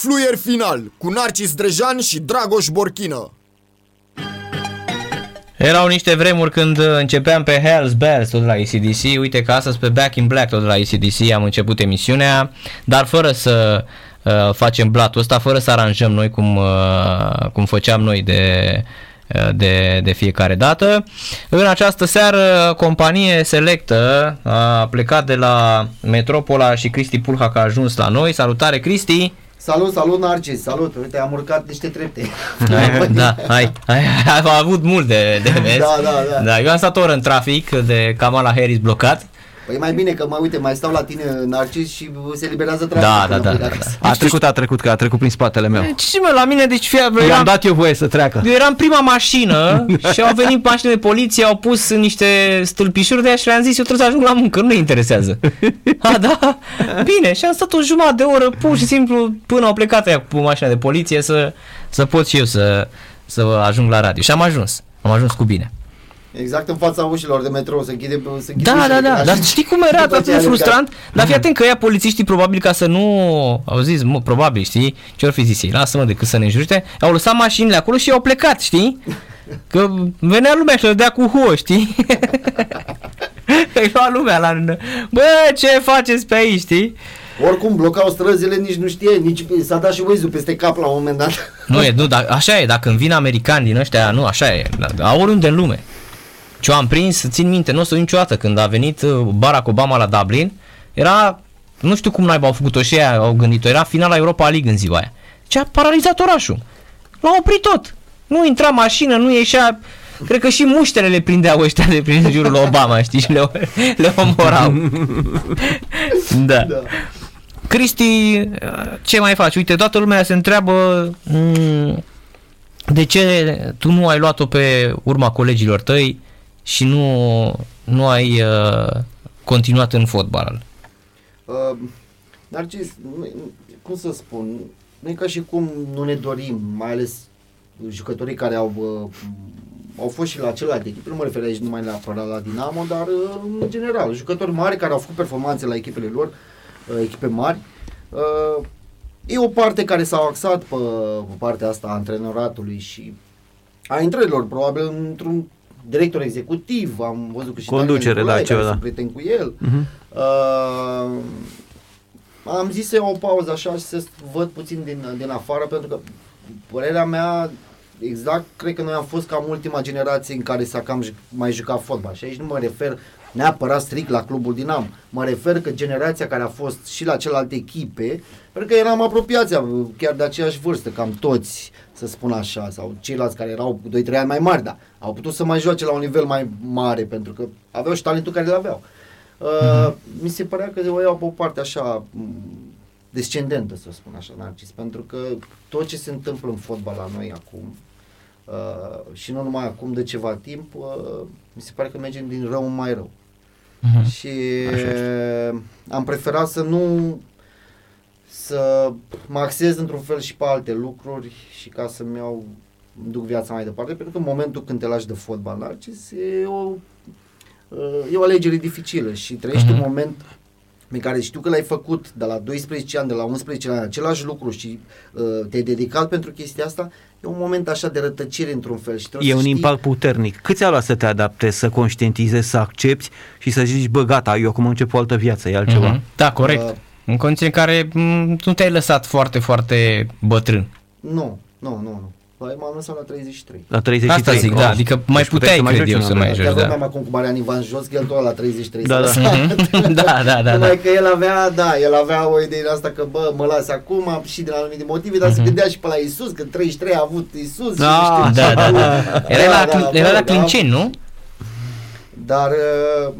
Fluier final cu Narcis Drejan și Dragoș Borchină. Erau niște vremuri când începeam pe Hell's Bells tot de la ACDC, uite că astăzi pe Back in Black tot de la ACDC am început emisiunea, dar fără să uh, facem blatul ăsta, fără să aranjăm noi cum, uh, cum făceam noi de, uh, de, de fiecare dată. În această seară, companie selectă a plecat de la Metropola și Cristi Pulha că a ajuns la noi. Salutare Cristi! Salut, salut Narcis, salut, uite, am urcat niște trepte. Hai, da, hai, hai, ai avut mult de, de mers. Da, da, da. da. Eu am stat o oră în trafic de Kamala Harris blocat. Păi mai bine că mă uite, mai stau la tine Narcis și se liberează Da, traficul. da, până da, plec da, acasă. A trecut, a trecut, că a trecut prin spatele meu. Ce mă, la mine, deci fie, I-am eram, dat eu voie să treacă. eu eram prima mașină și au venit mașinile de poliție, au pus niște stâlpișuri de aia și le-am zis, eu trebuie să ajung la muncă, nu ne interesează. A, da? Bine, și am stat o jumătate de oră, pur și simplu, până au plecat aia cu mașina de poliție să, să pot și eu să, să ajung la radio. Și am ajuns, am ajuns cu bine. Exact în fața ușilor de metrou, se închide, se închide Da, ușile da, când da, ajungi. dar știi cum era După atât ce de ai alergat. frustrant? Dar fii atent că ea polițiștii probabil ca să nu, au zis, mă, probabil, știi, ce ori fi zis ei, lasă-mă decât să ne înjurite, au lăsat mașinile acolo și au plecat, știi? Că venea lumea și le dea cu huo, știi? Îi lua lumea la... Bă, ce faceți pe aici, știi? Oricum, blocau străzile, nici nu știe, nici s-a dat și waze peste cap la un moment dat. Nu, e, nu, dar așa e, dacă îmi vin americani din ăștia, nu, așa e, da, oriunde în lume. Ce am prins, țin minte, nu o să uit niciodată, când a venit uh, Barack Obama la Dublin, era, nu știu cum naiba au făcut-o și aia, au gândit-o, era finala Europa League în ziua aia. Ce a paralizat orașul. L-a oprit tot. Nu intra mașină, nu ieșea, cred că și muștele le prindeau ăștia de prin jurul lui Obama, știi, și le, le omorau. da. Da. Cristi, ce mai faci? Uite, toată lumea se întreabă mm, de ce tu nu ai luat-o pe urma colegilor tăi și nu, nu ai uh, continuat în fotbal. Uh, Narcis, nu- cum să spun, nu e ca și cum nu ne dorim, mai ales jucătorii care au, uh, au fost și la celelalte echipe, nu mă refer aici numai neapărat la Dinamo, dar uh, în general, jucători mari care au făcut performanțe la echipele lor, uh, echipe mari. Uh, e o parte care s-a axat pe, pe partea asta a antrenoratului și a intrărilor, probabil într-un director executiv, am văzut că și Conducere, Daniel da, Nicolae, ceva, care da. sunt prieten cu el. Mhm. Uh, am zis să iau o pauză așa și să văd puțin din, din afară, pentru că părerea mea, exact, cred că noi am fost cam ultima generație în care s-a cam ju- mai jucat fotbal. Și aici nu mă refer neapărat strict la clubul Dinamo. Mă refer că generația care a fost și la celelalte echipe, pentru că eram apropiați, chiar de aceeași vârstă, cam toți, să spun așa, sau ceilalți care erau cu 2-3 ani mai mari, dar au putut să mai joace la un nivel mai mare, pentru că aveau și talentul care îl aveau. Uh, mi se părea că o iau pe o parte așa m, descendentă, să spun așa, Narcis, pentru că tot ce se întâmplă în fotbal la noi acum, uh, și nu numai acum, de ceva timp, uh, mi se pare că mergem din rău în mai rău. Mhm. Și am preferat să nu să mă axez într-un fel și pe alte lucruri și ca să-mi iau îmi duc viața mai departe, pentru că în momentul când te lași de fotbal, Narcis, e o, e o alegere dificilă și trăiești Mhm. un moment în care știu că l-ai făcut de la 12 ani, de la 11 ani, același lucru și uh, te-ai dedicat pentru chestia asta, e un moment așa de rătăcire într-un fel. Și trebuie E să un știi, impact puternic. Cât ți-a luat să te adaptezi, să conștientizezi, să accepti și să zici, bă, gata, eu acum încep o altă viață, e altceva. Mhm. Da, corect. Uh, În condiții în care mm, nu te-ai lăsat foarte, foarte bătrân. Nu, nu, nu, nu. Păi m-am lăsat la 33. La 33. Asta zic, oh. da, adică mai Deci puteai puteai, să mai cred eu, joci să un mai an. joci, Chiar da. vorbeam acum cu Marian Ivan Jos, că el tot la 33 Da, s-a da. lăsat. da, da, da, da. Numai că el avea, da, el avea o idee din asta că, bă, mă las acum și din anumite motive, dar se gândea și pe la Isus, că 33 a avut Isus Da, și nu știu Da, ce. da, da. Era la, Da, da, era la bă, da. Clinceni, nu? Dar uh,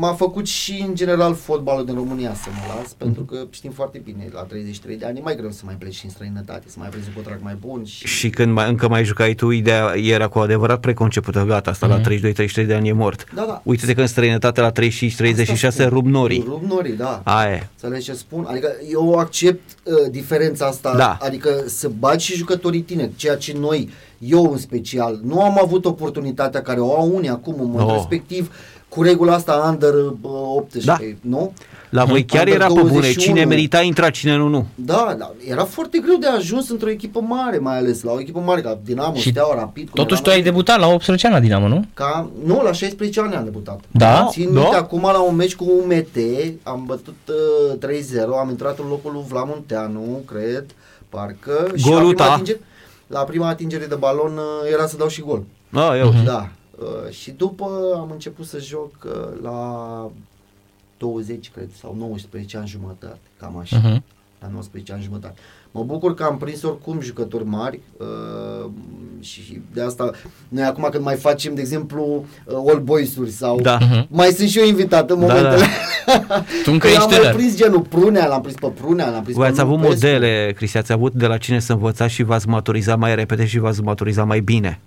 m-a făcut și în general fotbalul din România să mă las, pentru că știm foarte bine, la 33 de ani e mai greu să mai pleci și în străinătate, să mai pleci un contract mai bun și... Și când mai, încă mai jucai tu, ideea era cu adevărat preconcepută, gata, asta Mhm. la 32-33 de ani e mort. Da, da. Uite-te că în străinătate la 35-36 Asta spun. rup norii. Rup norii, da. Aia e. Înțelegi ce spun? Adică eu accept uh, diferența asta, Da. adică să bagi și jucătorii tineri, ceea ce noi, eu în special, nu am avut oportunitatea care o au unii acum în momentul Oh. respectiv, cu regula asta under uh, 18, nu? La voi chiar Under era pe bune, 21. cine merita intra, cine nu, nu. Da, da, era foarte greu de ajuns într-o echipă mare, mai ales la o echipă mare ca Dinamo, Și Steaua, Rapid. cum Totuși eram tu ai noi. debutat la 18 ani la Dinamo, nu? Ca, nu, la 16 ani am debutat. Da? Țin Da? minte acum la un meci cu UMT, am bătut uh, 3-0, am intrat în locul lui Vlad Munteanu, cred, parcă. și Golul la prima, ta? atingere, la prima atingere de balon uh, era să dau și gol. A, eu. Da. Uh, și după am început să joc uh, la 20, cred, sau 19 ani jumătate, cam așa. Mhm. La 19 ani jumătate. Mă bucur că am prins oricum jucători mari uh, și de asta noi acum când mai facem, de exemplu, uh, All Boys-uri sau Da. Mhm. mai sunt și eu invitat în Da, momentele Tu încă Că ești am mai tânăr. prins genul Prunea, l-am prins pe Prunea, l-am prins Voi pe ați avut Lupescu. modele, Cristi, ați avut de la cine să învățați și v-ați maturizat mai repede și v-ați maturizat mai bine.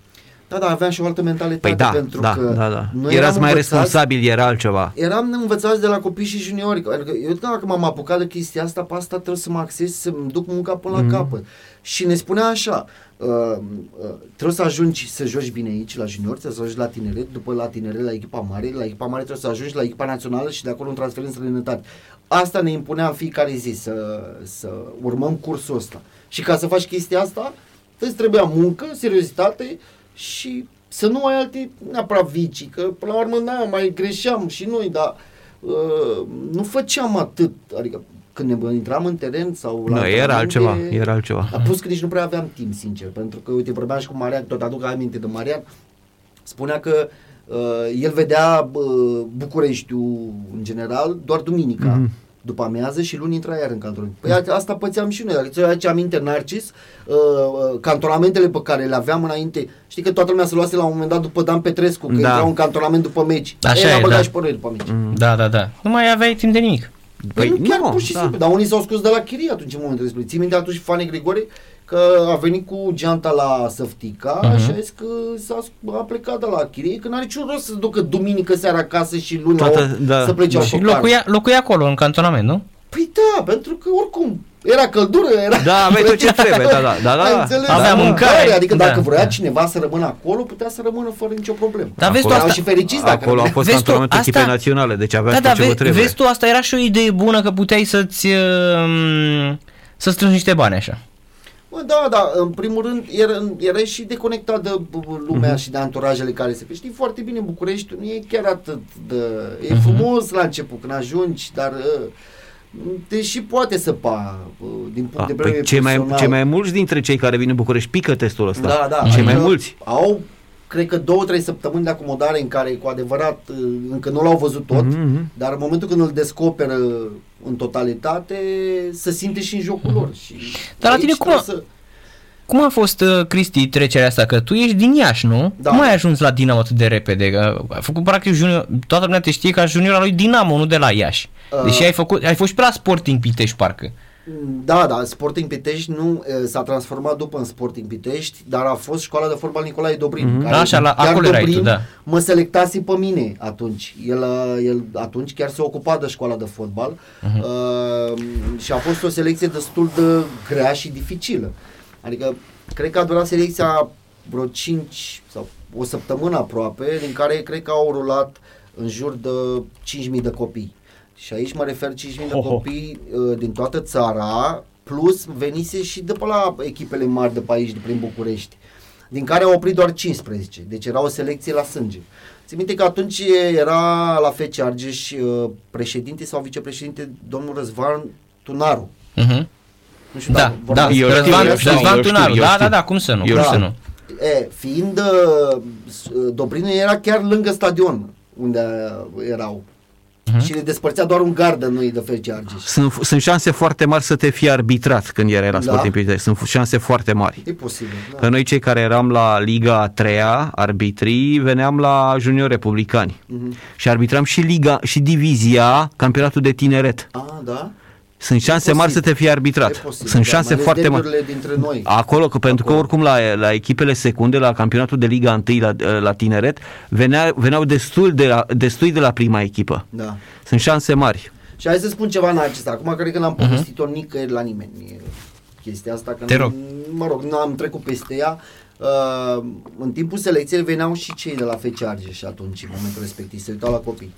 Da, da, aveam și o altă mentalitate Păi da, pentru da, că da, da. noi Erați eram mai învățați- responsabil, era altceva. eram învățați de la copii și juniori. Adică eu dacă m-am apucat de chestia asta, pe asta trebuie să mă acces, să-mi duc munca până Mhm. la capăt. Și ne spunea așa, uh, uh, trebuie să ajungi să joci bine aici la juniori, trebuie să ajungi la tineret, după la tineret la echipa mare, la echipa mare trebuie să ajungi la echipa națională și de acolo un transfer în străinătate. Asta ne impunea în fiecare zi să, să urmăm cursul ăsta. Și ca să faci chestia asta, îți trebuia muncă, seriozitate și să nu ai alte neapărat vicii, că până la urmă na, mai greșeam și noi, dar uh, nu făceam atât, adică când ne intram în teren sau la Nu, era antrenamente, altceva, era altceva. Dar plus că nici nu prea aveam timp, sincer, pentru că, uite, vorbeam și cu Marian, tot aduc aminte de Marian, spunea că uh, el vedea uh, Bucureștiul, în general, doar duminica. Mhm. După amiază și luni intra iar în canton. Păi a- asta pățeam și noi. Dacă ți aduce aminte, Narcis, uh, uh, cantonamentele pe care le aveam înainte, știi că toată lumea se luase la un moment dat după Dan Petrescu, că Da. intra un cantonament după meci. Așa Ei, e, ne-a băgat da. și pe noi după meci. Da, da, da. Nu mai aveai timp de nimic. Păi, nu, chiar nu, pur și da. simplu. Dar unii s-au scos de la chirie atunci în momentul respectiv. Ții minte atunci Fani Grigore că a venit cu geanta la Săftica Mhm. și a zis că s-a, a plecat de la chirie, că n-are niciun rost să se ducă duminică seara acasă și luni la Toată- 8 da. să plece Da. Și autocar. locuia, locuia acolo, în cantonament, nu? Păi da, pentru că oricum era căldură, era... Da, aveai tot ce trebuie, da, da, da, da. Ai înțeles? Avea Da, mâncare. da, Adică dacă Da, vrea da. cineva să rămână acolo, putea să rămână fără nicio problemă. Dar vezi tu Erau asta- și fericiți dacă Acolo a fost Vezi tu, antrenamentul asta- echipei naționale, deci aveați Da, tot da, ce vă ve- trebuie. vezi tu, asta era și o idee bună că puteai să-ți uh, să strângi niște bani așa. Bă, da, da, în primul rând era, era și deconectat de b- b- lumea Mhm. și de anturajele care se... Că știi foarte bine, București nu e chiar atât de... E Mhm. frumos la început când ajungi, dar uh, te și poate săpa uh, din punct Ah, de vedere păi cei, mai, personal. cei mai mulți dintre cei care vin în București pică testul ăsta. Da, da. Cei mai adică mulți. Au, cred că două, trei săptămâni de acomodare în care cu adevărat uh, încă nu l-au văzut tot, Mhm, mhm. dar în momentul când îl descoperă în totalitate, se simte și în jocul lor. Și Dar la aici tine cum a- trebuie Să... Cum a fost, uh, Cristi, trecerea asta? Că tu ești din Iași, nu? Da. Cum ai ajuns la Dinamo atât de repede? Că ai făcut practic junior, toată lumea te știe ca junior al lui Dinamo, nu de la Iași. Uh. Deși ai făcut, ai fost și pe la Sporting Pitești, parcă. Da, da, Sporting Pitești nu e, s-a transformat după în Sporting Pitești, dar a fost școala de fotbal Nicolae Dobrin. Mhm. care Așa, la- chiar acolo erai Dobrin tu, da. Mă selectase pe mine atunci. El, uh, el atunci chiar se ocupa de școala de fotbal Mhm. uh, și a fost o selecție destul de grea și dificilă. Adică, cred că a durat selecția vreo 5 sau o săptămână aproape, din care cred că au rulat în jur de 5.000 de copii. Și aici mă refer 5.000 de Ho, ho. copii uh, din toată țara, plus venise și de pe la echipele mari de pe aici, de prin București, din care au oprit doar 15. Deci era o selecție la sânge. Țin minte că atunci era la FC Argeș uh, președinte sau vicepreședinte domnul Răzvan Tunaru. Uh-huh. Nu știu Da, dacă da, vorbeați eu despre Răzvan, știu, eu știu, Răzvan eu știu, Tunaru, eu da, știu. da, da, cum să nu, Eu cum știu. să nu. E, fiind uh, s- uh, Dobrinul era chiar lângă stadion unde uh, erau. Mhm. Și ne despărțea doar un gard de noi de FC Argeș. Sunt, sunt șanse foarte mari să te fii arbitrat când erai la Da. Sporting Pitești. Sunt șanse foarte mari. E posibil. Da. Că noi cei care eram la Liga a treia, arbitrii, veneam la junior republicani. Mhm. Și arbitram și Liga, și divizia, campionatul de tineret. A, da? Sunt șanse posibil. mari să te fii arbitrat. E posibil, Sunt da, șanse mai ales foarte mari. derbiurile dintre noi. Acolo, că pentru Acolo. că oricum la, la echipele secunde, la campionatul de Liga 1 la, la tineret, venea, veneau destul de la, destui de la prima echipă. Da. Sunt șanse mari. Și hai să spun ceva în acesta. Acum cred că n-am Mhm. povestit-o nicăieri la nimeni e chestia asta. Că Te nu- rog. Mă rog, nu am trecut peste ea. Uh, în timpul selecției veneau și cei de la FC Argeș atunci, în momentul respectiv, se uitau la copii.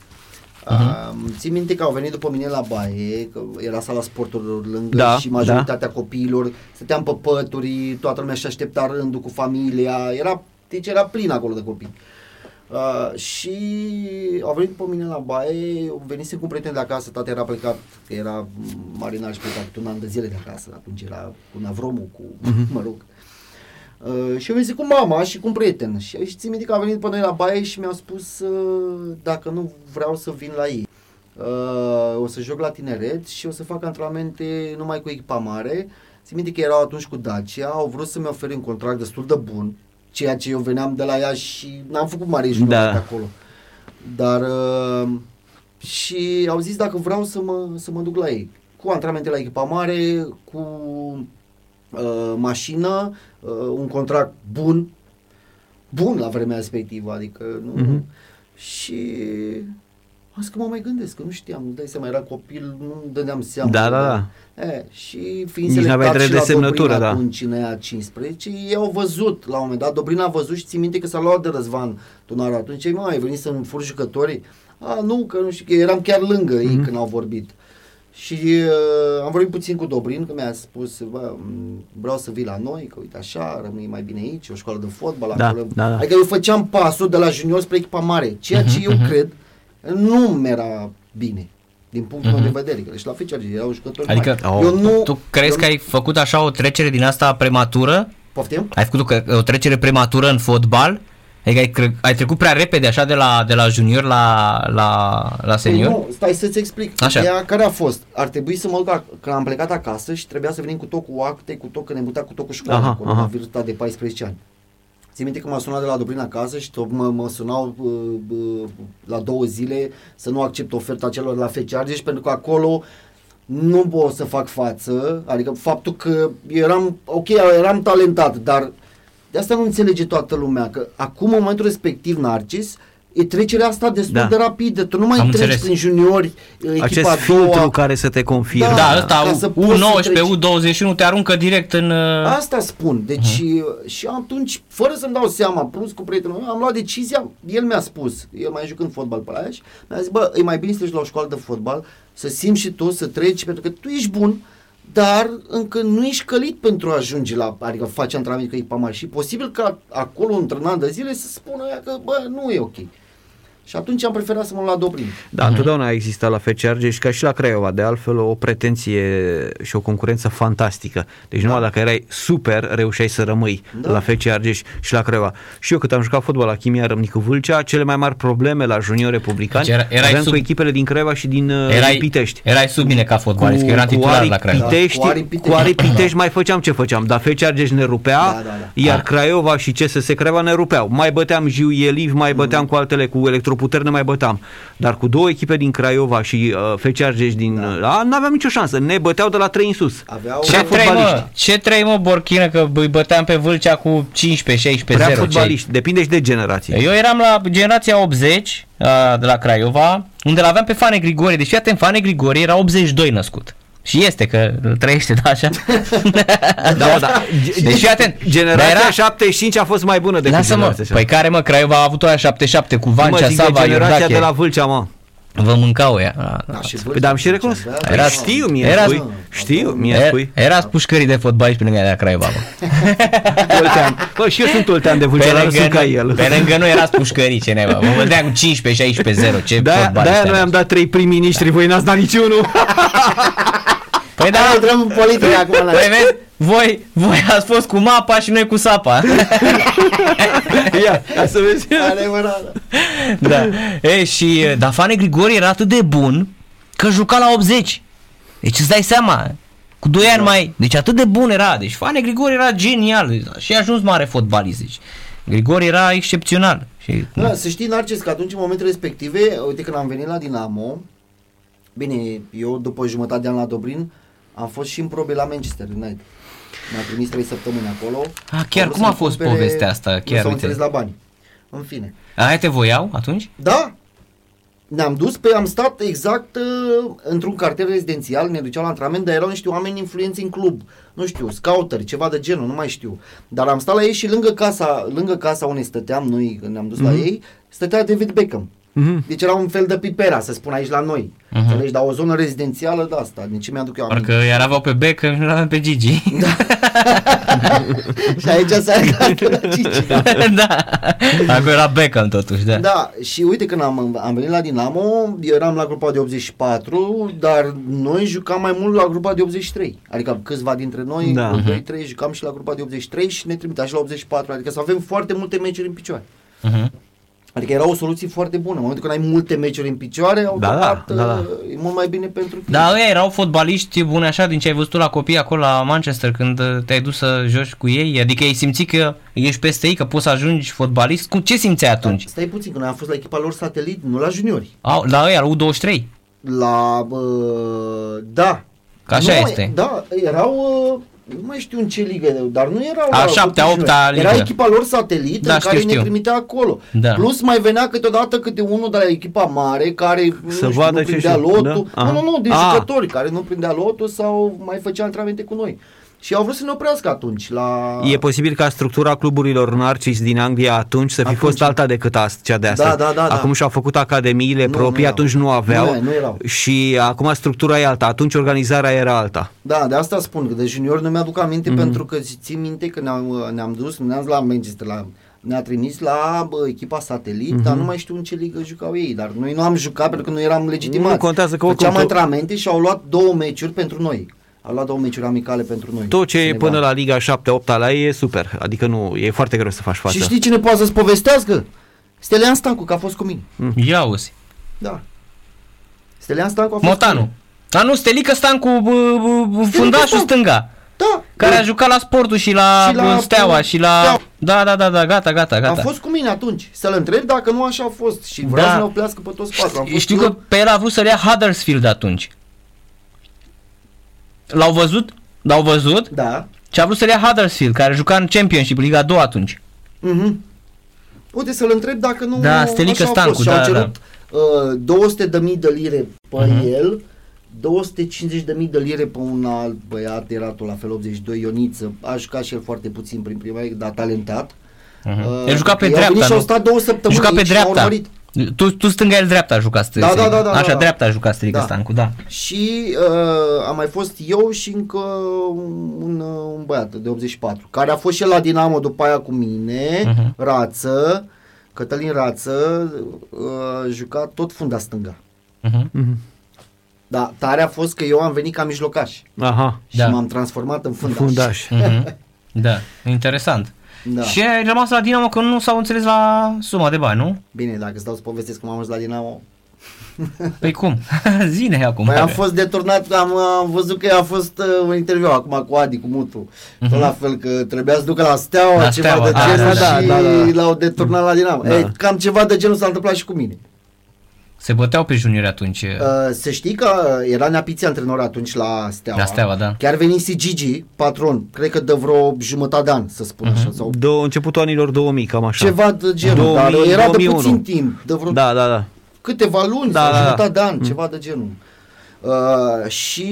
Uh, țin minte că au venit după mine la baie, că era sala sporturilor lângă Da, și majoritatea copiilor stăteam pe pături, toată lumea și aștepta rândul cu familia, era, deci era plin acolo de copii. Uh, și au venit după mine la baie, venise cu un prieten de acasă, tata era plecat, că era marinar și plecat un an de zile de acasă, atunci era cu Navromu, cu, mă rog. Uh, și eu venise cu mama și cu un prieten și aici țin minte că a venit după noi la baie și mi-au spus uh, dacă nu vreau să vin la ei. Uh, o să joc la tineret și o să fac antrenamente numai cu echipa mare. Țin minte că erau atunci cu Dacia, au vrut să-mi ofere un contract destul de bun, ceea ce eu veneam de la ea și n-am făcut mare junior Da. de acolo. Dar uh, și au zis dacă vreau să mă, să mă duc la ei. Cu antrenamente la echipa mare, cu uh, mașină, uh, un contract bun, bun la vremea respectivă, adică nu... Mhm. Și am zis că mă mai gândesc, că nu știam, îți dai seama, era copil, nu dădeam seama. Da, da, da. E, și fiind Nici n-aveai selectat drept și de la semnătură, Dobrin da. atunci în ea 15, ei au văzut la un moment dat, Dobrin a văzut și țin minte că s-a luat de Răzvan Tunaru atunci, ei, mă, ai venit să-mi fur jucătorii? A, nu, că nu știu, că eram chiar lângă ei Mhm. când au vorbit. Și uh, am vorbit puțin cu Dobrin, că mi-a spus, bă, m, vreau să vii la noi, că uite așa, rămâi mai bine aici, o școală de fotbal Da, acolo. da, da. Adică eu făceam pasul de la junior spre echipa mare, ceea ce Mhm, eu cred nu mi-era bine, din punctul meu Mhm. de vedere, că deci la FCR erau jucători Adică mari. eu nu, tu crezi eu că ai făcut așa o trecere din asta prematură? Poftim? Ai făcut o, o trecere prematură în fotbal? Adică ai, cre- ai trecut prea repede așa de la, de la junior la, la, la senior? Păi nu, stai să-ți explic. Așa. Ideea care a fost? Ar trebui să mă duc, ac- că am plecat acasă și trebuia să venim cu tot cu acte, cu tot, că ne muta cu tot cu școală, Aha, acolo, aha. la vârsta de 14 ani. Țin minte că m-a sunat de la Dobrin acasă și tot mă, mă sunau uh, uh, la două zile să nu accept oferta celor la FC Argeș pentru că acolo nu pot să fac față, adică faptul că eram, ok, eram talentat, dar de asta nu înțelege toată lumea, că acum în momentul respectiv Narcis, e trecerea asta destul Da. de rapidă, tu nu mai Am treci înțeles. prin juniori, echipa Acest a filtru doua, care să te confirme. Da. Da, ca ăsta să poți să U19, treci. U21 te aruncă direct în... uh, Asta spun. Deci uh și atunci, fără să-mi dau seama, plus cu prietenul meu, am luat decizia, el mi-a spus, el mai jucând fotbal pe la Iași, mi-a zis, bă, e mai bine să treci la o școală de fotbal, să simți și tu, să treci, pentru că tu ești bun, dar încă nu ești călit pentru a ajunge la, adică faci antrenament cu echipa mare și posibil că acolo, într-un an de zile, să spună ea că, bă, nu e ok. Și atunci am preferat să mă la Dobrin. Da, întotdeauna a existat la FC Argeș ca și la Craiova, de altfel o pretenție și o concurență fantastică. Deci numai dacă erai super, reușeai să rămâi Da. la FC Argeș și la Craiova. Și eu cât am jucat fotbal la Chimia Râmnicu Vâlcea, cele mai mari probleme la junior republicani Deci era- erai aveam sub- cu echipele din Craiova și din uh, erai, din Pitești. erai sub mine ca fotbalist, că eram titular Ari la Craiova. Pitești, Da, cu Ari Pitești. cu Ari Pitești mai făceam ce făceam, dar FC Argeș ne rupea, Da, da, da. iar Ah. Craiova și CSS Craiova ne rupeau. Mai băteam Jiu Eliv, mai băteam Mm. cu altele, cu Electroputer ne mai băteam. Dar cu două echipe din Craiova și uh, FC Argeș din... Da. nu aveam nicio șansă, ne băteau de la trei în sus. Aveau Ce Prea trei, mă? fotbaliști. Ce trei, mă, Borchină, că îi băteam pe Vâlcea cu 15-16-0. Prea ce-ai? fotbaliști, depinde și de generație. Eu eram la generația 80 a, de la Craiova, unde l aveam pe Fane Grigore. Deci, fii atent, Fane Grigore era 82 născut. Și este că îl trăiește, da, așa? Da, mă, da. Deci, fii atent. Generația Dar era- 75 a fost mai bună decât Lasă-mă, generația păi care mă, Craiova a avut aia 77 cu Nu Vancea, mă zic de Sava, generația Iordache. de la Vâlcea, mă. Vă mâncau ea. Da, Da, și Păi, dar am și recunosc. Da, Era- da, Știu, mie Era- spui. Știu, mie Era, spui. era pușcării de fotbaliști pe lângă aia de la Craiova, mă. Oltean. Bă, și eu sunt Oltean de Vâlcea, dar nu sunt ca el. pe lângă nu erați pușcării, ce neva. Mă vedeam cu 15-16-0, ce De-aia, fotbaliști de-aia noi aveți. am dat trei prim-ministri, voi n-ați dat niciunul. Păi da, Da, intrăm în politică acum. la- Păi vezi, voi, voi ați fost cu mapa și noi cu sapa. Ia, ca să vezi. Adevărat. da. E, și dar Fane Grigori era atât de bun că juca la 80. Deci îți dai seama, cu 2 ani mai, deci atât de bun era. Deci Fane Grigori era genial și a ajuns mare fotbalist. Deci. Grigori era excepțional. Și, Da, să știi, Narcis, că atunci, în momentele respective, uite, când am venit la Dinamo, bine, eu după jumătate de an la Dobrin, am fost și în probe la Manchester United. Mi-a trimis trei săptămâni acolo. A, chiar Au vrut cum a să-mi fost cumpere- povestea asta? Nu Chiar, s-au uite. înțeles la bani. În fine. Aia te voiau atunci? Da, ne-am dus, pe am stat exact uh, într-un cartier rezidențial, ne duceam la antrenament, dar erau niște oameni influenți în club, nu știu, scouteri, ceva de genul, nu mai știu. Dar am stat la ei și lângă casa, lângă casa unde stăteam noi, când ne-am dus mm-hmm. la ei, stătea David Beckham. Mhm. Deci era un fel de pipera, să spun aici la noi. Mhm. Înțelegi? Dar o zonă rezidențială de asta, din ce mi-aduc eu aminte. Parcă iar aveau pe Beckham și nu aveam pe Gigi. și aici s-a legat la Cici. Da. da. Acum era Beckham totuși, da. Da, și uite când am, am venit la Dinamo, eu eram la grupa de 84, dar noi jucam mai mult la grupa de 83. Adică câțiva dintre noi, Da. da. 2 3 jucam și la grupa de 83 și ne trimitea și la 84. Adică să avem foarte multe meciuri în picioare. Mhm. Adică era o soluție foarte bună. În momentul când ai multe meciuri în picioare, automat da, da. e mult mai bine pentru tine. Da, ăia erau fotbaliști buni așa din ce ai văzut tu la copii acolo la Manchester când uh, te-ai dus să joci cu ei? Adică ai simțit că ești peste ei, că poți să ajungi fotbalist? Cum, ce simțeai atunci? Stai puțin, când am fost la echipa lor satelit, nu la juniori. Au, la ăia, la U23? La, uh, da. Că așa nu, este. Da, erau, uh, nu mai știu în ce ligă, dar nu erau A la șaptea, copii opta juniori. Era ligă. echipa lor satelit Da, în știu, care știu. ne trimitea acolo. Da. Plus mai venea câteodată câte unul de la echipa mare care nu, Să știu, vadă nu ce prindea știu, lotul. da? Nu, Aha. nu, nu, de Ah. jucători care nu prindea lotul sau mai făcea antrenamente cu noi. Și au vrut să ne oprească atunci la... E posibil ca structura cluburilor narcis din Anglia atunci să fi Atunci- fost alta decât ast- cea de astăzi. Da, da, da, da. Acum și-au făcut academiile Nu, proprii, nu erau. atunci nu aveau Nu, nu erau. și acum structura e alta, atunci organizarea era alta. Da, de asta spun, că de junior nu mi-aduc aminte Mhm. mm-hmm. pentru că ți- țin minte că ne-am, ne-am dus, ne-am la Manchester, la, ne-a trimis la bă, echipa satelit, Mhm. mm-hmm. dar nu mai știu în ce ligă jucau ei, dar noi nu am jucat pentru că nu eram legitimați. Nu contează că oricum Făceam tot- antrenamente și au luat două meciuri pentru noi. Au luat două meciuri amicale pentru noi. Tot ce e Senegal. până la Liga 7-8 la ei e super, adică nu, e foarte greu să faci față. Și știi cine poate să-ți povestească? Stelian Stancu, că a fost cu mine. Ia uzi. Da. Stelian Stancu a fost cu Motanu. mine. Dar nu, Stelică Stancu, bă, bă, fundașul Stancu. stânga. Da. Care da. a jucat la sportul și la, Și la- Steaua și la... Steaua. Da, da, da, da, gata, gata, A gata. fost cu mine atunci. Să-l întreb dacă nu așa a fost. Și vreau Da. să ne oplească pe toți patru. Am fost Știu eu- că pe el a vrut să-l ia Huddersfield atunci. L-au văzut? L-au văzut? Da. Și a vrut să-l ia Huddersfield, care juca în Championship, Liga 2 atunci. Mhm. Uite să-l întreb dacă nu Da, Stelică așa a Stancu, fost. Și au da, cerut uh, 200 de mii de lire pe Mhm. el, 250 de mii de lire pe un alt băiat, era tot la fel 82, Ioniță, a jucat și el foarte puțin prin prima liga, dar talentat. Uh, el juca pe ei au venit dreapta, și au nu? stat două săptămâni Juca pe aici și l-au dreapta. Urmărit. Tu, tu stânga, el dreapta a jucat Da, da, da, da, Așa, da. dreapta a jucat Stelică Da. Stancu, da. Și uh, am mai fost eu și încă un, uh, un băiat de 84, care a fost și el la Dinamo după aia cu mine, Mhm. Rață, Cătălin Rață, uh, juca tot funda stânga. Mhm. Mhm. Da, tare a fost că eu am venit ca mijlocaș Aha, și Da. m-am transformat în fundaș. fundaș. Mhm. Da, interesant. Da. Și ai rămas la Dinamo că nu s-au înțeles la suma de bani, nu? Bine, dacă îți dau să povestesc cum am ajuns la Dinamo. Păi cum? Zine acum. Păi am fost deturnat, am, am văzut că a fost uh, un interviu acum cu Adi, cu Mutu. Uh-huh. Tot la fel că trebuia să ducă la Steaua, La ceva Steaua, de da, genul da, da, și da, da. l-au deturnat la Dinamo. Da. Ei, cam ceva de genul s-a întâmplat și cu mine. Se băteau pe juniori atunci. Uh, să știi că era Neapiții antrenor atunci la Steaua. La Steaua, da. Chiar venise Gigi, patron, cred că de vreo jumătate de an, să spun Mhm. așa. Sau Do, începutul anilor 2000, cam așa. ceva de genul, 2000, dar era de 2001. puțin timp, de vreo Da, da, da. câteva luni Da, sau da, da. jumătate de an, ceva de genul. Uh, și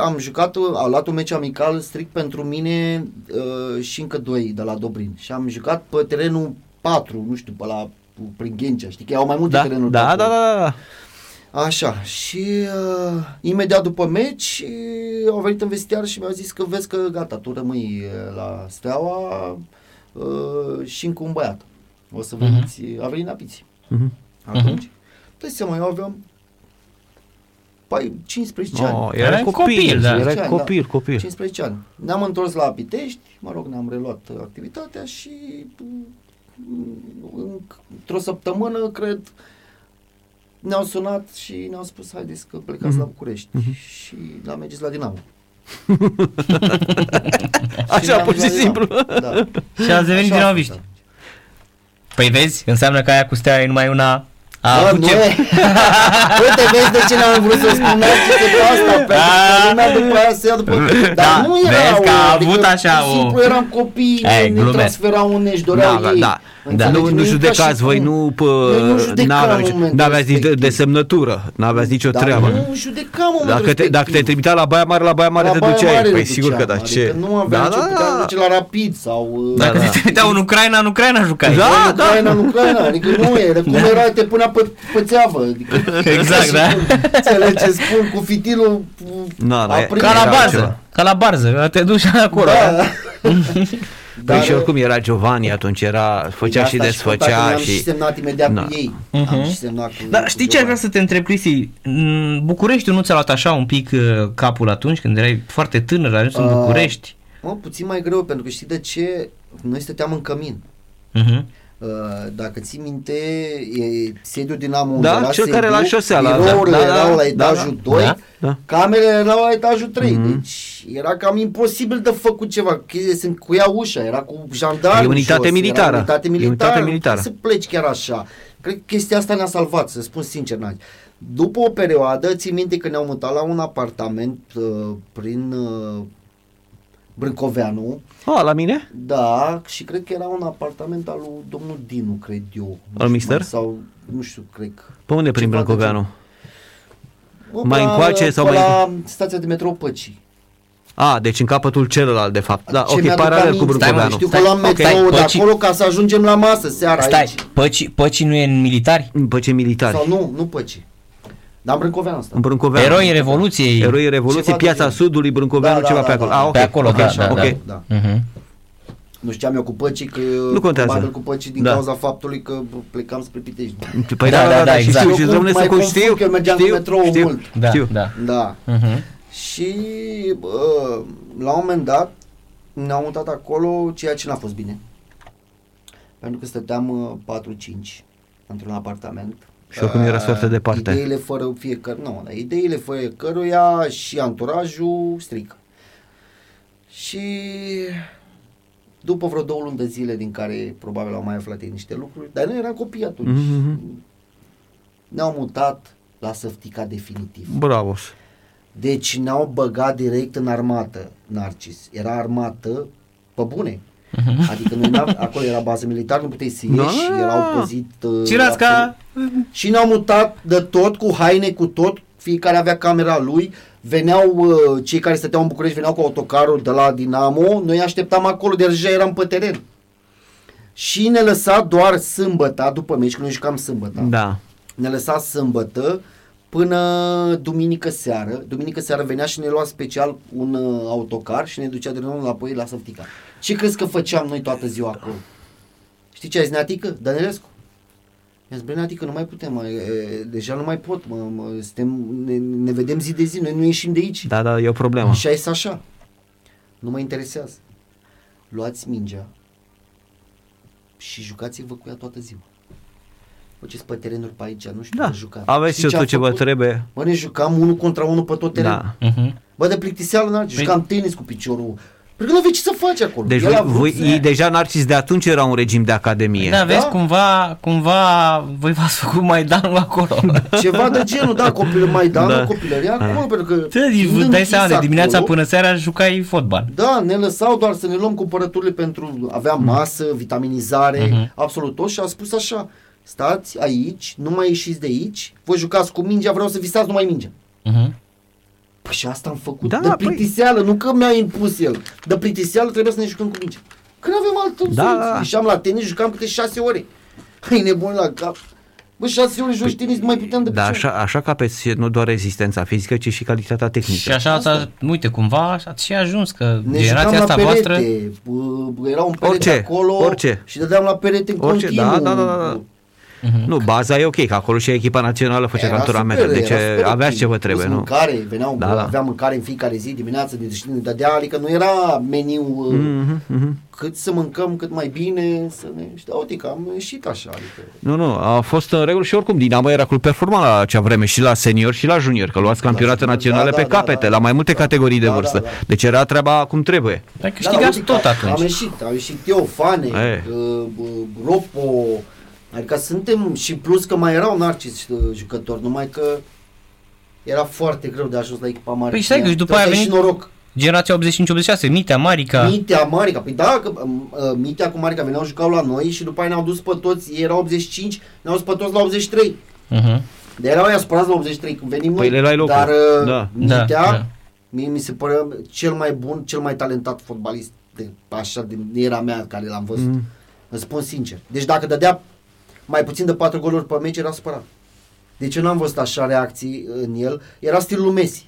am jucat, a luat un meci amical strict pentru mine uh, și încă doi de la Dobrin. Și am jucat pe terenul 4, nu știu, pe la prin Ghencea, știi că au mai multe Da, terenuri. da, pe da, acolo. da, da. Așa, și uh, imediat după meci uh, au venit în vestiar și mi-au zis că vezi că gata, tu rămâi uh, la Steaua uh, și încă un băiat. O să veniți, uh a venit Napiți. Mhm. Atunci, dai seama, eu aveam pai, 15 ani. Oh, Erai era copil, copil, da. era 15 ani, copil, da. copil. 15 ani. Ne-am întors la Pitești, mă rog, ne-am reluat uh, activitatea și mm, într-o săptămână, cred, ne-au sunat și ne-au spus, haideți că plecați la București. Și l-am mers la Dinamo. Așa, ne-am pur dus și la simplu. Dinamo. Da. Și ați devenit Așa a fost, dinamoviști. da. Păi vezi, înseamnă că aia cu steaua e numai una... A Bă, avut nu ce... e. Uite, vezi de ce n-am vrut să spun narcise pe asta, pentru că lumea după aia se ia după... Dar Da, nu era vezi că a o- avut așa pur și o- simplu eram copii, Ei, ne glumesc. transferau unde își doreau Da, ei. da. Înțelegi? Nu, nu e ca judecați și voi, cum- nu, Noi nu pă, judecam n-aveați, în momentul n-aveați nici de, de respectiv. semnătură, n-aveați nicio Dar treabă. nu judecam în Dacă te, momentul dacă te respectiv. trimitea la Baia Mare, la Baia Mare La te Baia duceai. Mare Păi ne sigur că duceam, da, adică ce? nu aveam da, ce da, puteam da. duce la Rapid sau... uh, Dacă da. te trimiteau în Ucraina, în Ucraina jucai. Da, în Ucraina, în Ucraina, adică nu era, cum era, te punea pe, pe țeavă. Adică, Exact, da. Înțelegi ce spun, cu fitilul Na, da, aprins. Ca la Era barză. ceva. Ca la barză. Te duci acolo. Da. Păi și oricum era Giovanni atunci, era, făcea și de desfăcea Am și și... semnat imediat Da. cu ei. Mhm. Am și semnat cu Da, cu știi ce aș vrea Giovanni. să te întreb, Cristi? În Bucureștiul nu ți-a luat așa un pic uh, capul atunci când erai foarte tânăr, ajuns în Uh, București? Mă, puțin mai greu, pentru că știi de ce? Noi stăteam în cămin. Mhm. Uh, dacă ții minte, e sediul Dinamo unde Da, era cel care sediul, la șosea, la- birourile da, da, erau la da, etajul da, 2, da, da. camerele erau la etajul 3, Mhm. deci era cam imposibil de făcut ceva, că se încuia ușa, era cu jandarmi E unitate jos, militară. Era unitate E militară, unitate nu militară. poți să pleci chiar așa. Cred că chestia asta ne-a salvat, să spun sincer, Naci. După o perioadă, țin minte că ne-au mutat la un apartament uh, prin uh, Brâncoveanu, A, la mine? da, și cred că era un apartament al lui domnul Dinu, cred eu. Nu Al știu mister? mai, Sau, nu știu, cred că. Pe unde prin Ceva de Brâncoveanu? Bă, Mai pe încoace pe sau mai- la stația de metrou Păcii. A, deci în capătul celălalt, de fapt. Da, Ce ok, mi-aduc paralel aminte, cu Brâncoveanu. Știu că Stai, luam ok. metrou de Păcii- acolo ca să ajungem la masă seara Stai, aici. păci, păcii nu e în militari? Pe ce militari? Sau nu, nu Păcii. Dar în Brâncoveanu asta. În Brâncoveanu. Eroi Revoluției. Eroi Revoluției, Ceva de piața genul. Sudului, Brâncoveanu, Da, da, ceva da, pe acolo. da. A, ok. Pe acolo, ok, da, așa, da, ok. Da. Mhm. Nu știam eu cu Păcii că Nu contează. probabil cu Păcii din Da. cauza faptului că plecam spre Pitești. Păi Da, da, da, da, da, da, și exact. știu, și Eu domnule mai să cum confund știu, că eu mergeam cu știu, metroul știu, mult. Da, știu. da. Da. Mhm. Și bă, la un moment dat ne-au mutat acolo, ceea ce n-a fost bine. Pentru că stăteam uh, 4-5 într-un apartament. Și oricum era Uh, foarte departe. Ideile fără fiecare, nu, dar ideile fără căruia și anturajul strică. Și după vreo două luni de zile din care probabil au mai aflat ei niște lucruri, dar noi eram copii atunci. Mhm. Ne-au mutat la Săftica definitiv. Bravo. Deci ne-au băgat direct în armată, Narcis. Era armată pe bune. Adică noi n-am, acolo era bază militară, nu puteai să ieși, Da. erau păzit... Uh, Cirați ca... Și ne-au mutat de tot, cu haine, cu tot, fiecare avea camera lui, veneau uh, cei care stăteau în București, veneau cu autocarul de la Dinamo, noi așteptam acolo, deja eram pe teren. Și ne lăsa doar sâmbătă, după meci, că noi jucam sâmbătă Da. ne lăsa sâmbătă până duminică seară. Duminică seară venea și ne lua special un uh, autocar și ne ducea de nou înapoi la Săftica. Ce crezi că făceam noi toată ziua acolo? Știi ce a zis Neatică? Dănărescu. I-a zis, băi, Neatică, nu mai putem, mai, e, deja nu mai pot, mă, mă, suntem, ne, ne vedem zi de zi, noi nu ieșim de aici. Da, da, e o problemă. Și a zis așa, nu mă interesează. Luați mingea și jucați-vă cu ea toată ziua. Faceți pe terenuri pe aici, nu știu Da. de jucat. Aveți Știi ce a tot ce vă făcut? trebuie. Bă, ne jucam unul contra unul pe tot terenul. Da. Mhm. Bă, de plictiseală, n Păi- jucam tenis cu piciorul. Pentru că nu aveai ce să faci acolo. Deci El voi, a vrut voi să- ei, deja Narcis de atunci era un regim de academie. Da, vezi, Da? cumva, cumva voi v-ați făcut Maidanul acolo. Ceva de genul, da, copil, Maidanul, Da. da. copilăria acolo, pentru că... Ce, fiind vă dai închis seama, de dimineața acolo, până seara jucai fotbal. Da, ne lăsau doar să ne luăm cumpărăturile pentru... Aveam masă, vitaminizare, Mhm. absolut tot și a spus așa, stați aici, nu mai ieșiți de aici, voi jucați cu mingea, vreau să visați numai mingea. Mhm. Păi și asta am făcut, Da, de păi- plictiseală, nu că mi-a impus el. De plictiseală trebuie să ne jucăm cu mingea. Că nu avem altă Da, soluție. da, da. Ieșeam la tenis, jucam câte șase ore. Ai nebun la cap. Bă, șase ore joci tenis, nu mai puteam de Da, picior. așa, așa capeți nu doar rezistența fizică, ci și calitatea tehnică. Și așa, asta, uite, cumva ați și ajuns că Ne generația jucam la asta perete, voastră... bă, era un perete Orice, acolo orice. și dădeam la perete în Orice, continuu. da, da, da, da. Nu, baza e ok, că acolo și echipa națională făcea Era cantonamente, super, deci era super aveați ok. ce vă trebuie, Plus nu? mâncare, veneau, Da, da, da. aveam mâncare în fiecare zi, dimineață, de ne dădea, adică nu era meniu uh, Mhm, mhm. cât să mâncăm cât mai bine, să ne... Și da, uite că am ieșit așa, adică... Nu, nu, a fost în regulă și oricum Dinamo era club performant la acea vreme și la senior și la junior, că luați campionate junior, naționale da, pe da, da, capete, da, la mai multe da, categorii de da, vârstă. da, da. Deci era treaba cum trebuie. Dar Da, câștigați uite tot că atunci. Am ieșit, am ieșit eu, Fane, E. uh, uh, Ropo, adică suntem și plus că mai erau narcis uh, jucători, numai că era foarte greu de ajuns la echipa mare. Păi stai că și după aia a Trebuie venit- și noroc. Generația 85-86, Mitea, Marica. Mitea, Marica, păi da, că uh, Mitea cu Marica veneau jucau la noi și după aia ne-au dus pe toți, ei erau 85, ne-au dus pe toți la 83. Uh-huh. De erau aia supărați la 83 când venim Păi noi. le luai locul. Dar uh, Da. Mitea, Da, da. mie mi se părea cel mai bun, cel mai talentat fotbalist de, așa din era mea care l-am văzut. Mm. Mm. Îți spun sincer. Deci dacă dădea mai puțin de 4 goluri pe meci, era supărat. Deci eu n-am văzut așa reacții în el. Era stilul lui Messi.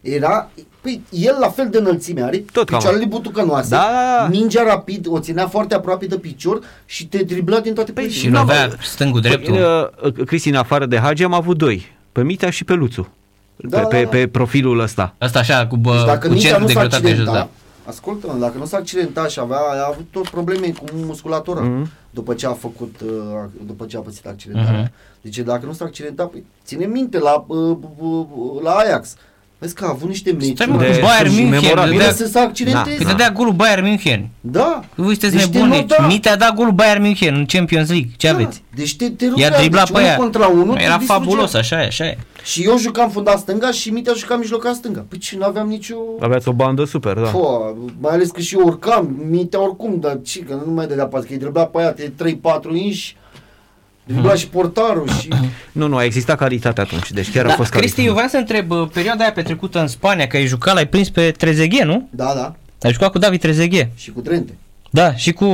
Era, păi, el la fel de înălțime are, Tot cam. picioarele butucănoase, Da, da, da. mingea rapid, o ținea foarte aproape de picior și te dribla din toate păi, Și nu avea stângul dreptul. Păi, uh, Cristi, în afară de Hagi, am avut doi. Pe Mitea și pe Luțu. Da, pe, pe, da, da. pe profilul ăsta. Asta așa, cu, bă, Deci dacă cu Mitea centru nu de s-a greutate jos, da. Accidentat, ascultă dacă nu s-a accidentat și avea, a avut tot probleme cu musculatura Mhm. după ce a făcut, uh, după ce a pățit accidentarea. Mhm. Deci dacă nu s-a accidentat, păi, ține minte la, uh, uh, la Ajax. Vezi că a avut niște meciuri. Stai mă, De- cu Bayern și München, memorabil. Bine dădea, să se accidenteze. că dădea golul Bayern München. Da. Voi sunteți Deci te nebuni, nota. Mitea a dat golul Bayern München în Champions League. Ce Da. aveți? Deci te, te I-a rupea, driblat deci pe unul ea. contra unul. te Era distrugea. fabulos, așa e, așa e. Și eu jucam fundat stânga și Mitea juca mijlocat stânga. Păi ce, n-aveam nicio... Aveați o bandă super, da. Po, mai ales că și eu urcam, Mitea oricum, dar ce, că nu mai dădea pas, că îi dribla pe aia, te 3-4 inși, dribla și portarul și... Nu, nu, a existat calitate atunci, deci chiar a Da, fost Cristi, eu calitate. vreau să întreb, uh, perioada aia petrecută în Spania, că ai jucat, l-ai prins pe Trezeguet, nu? Da, da, Ai jucat cu David Trezeguet. și cu Drente. Da, și cu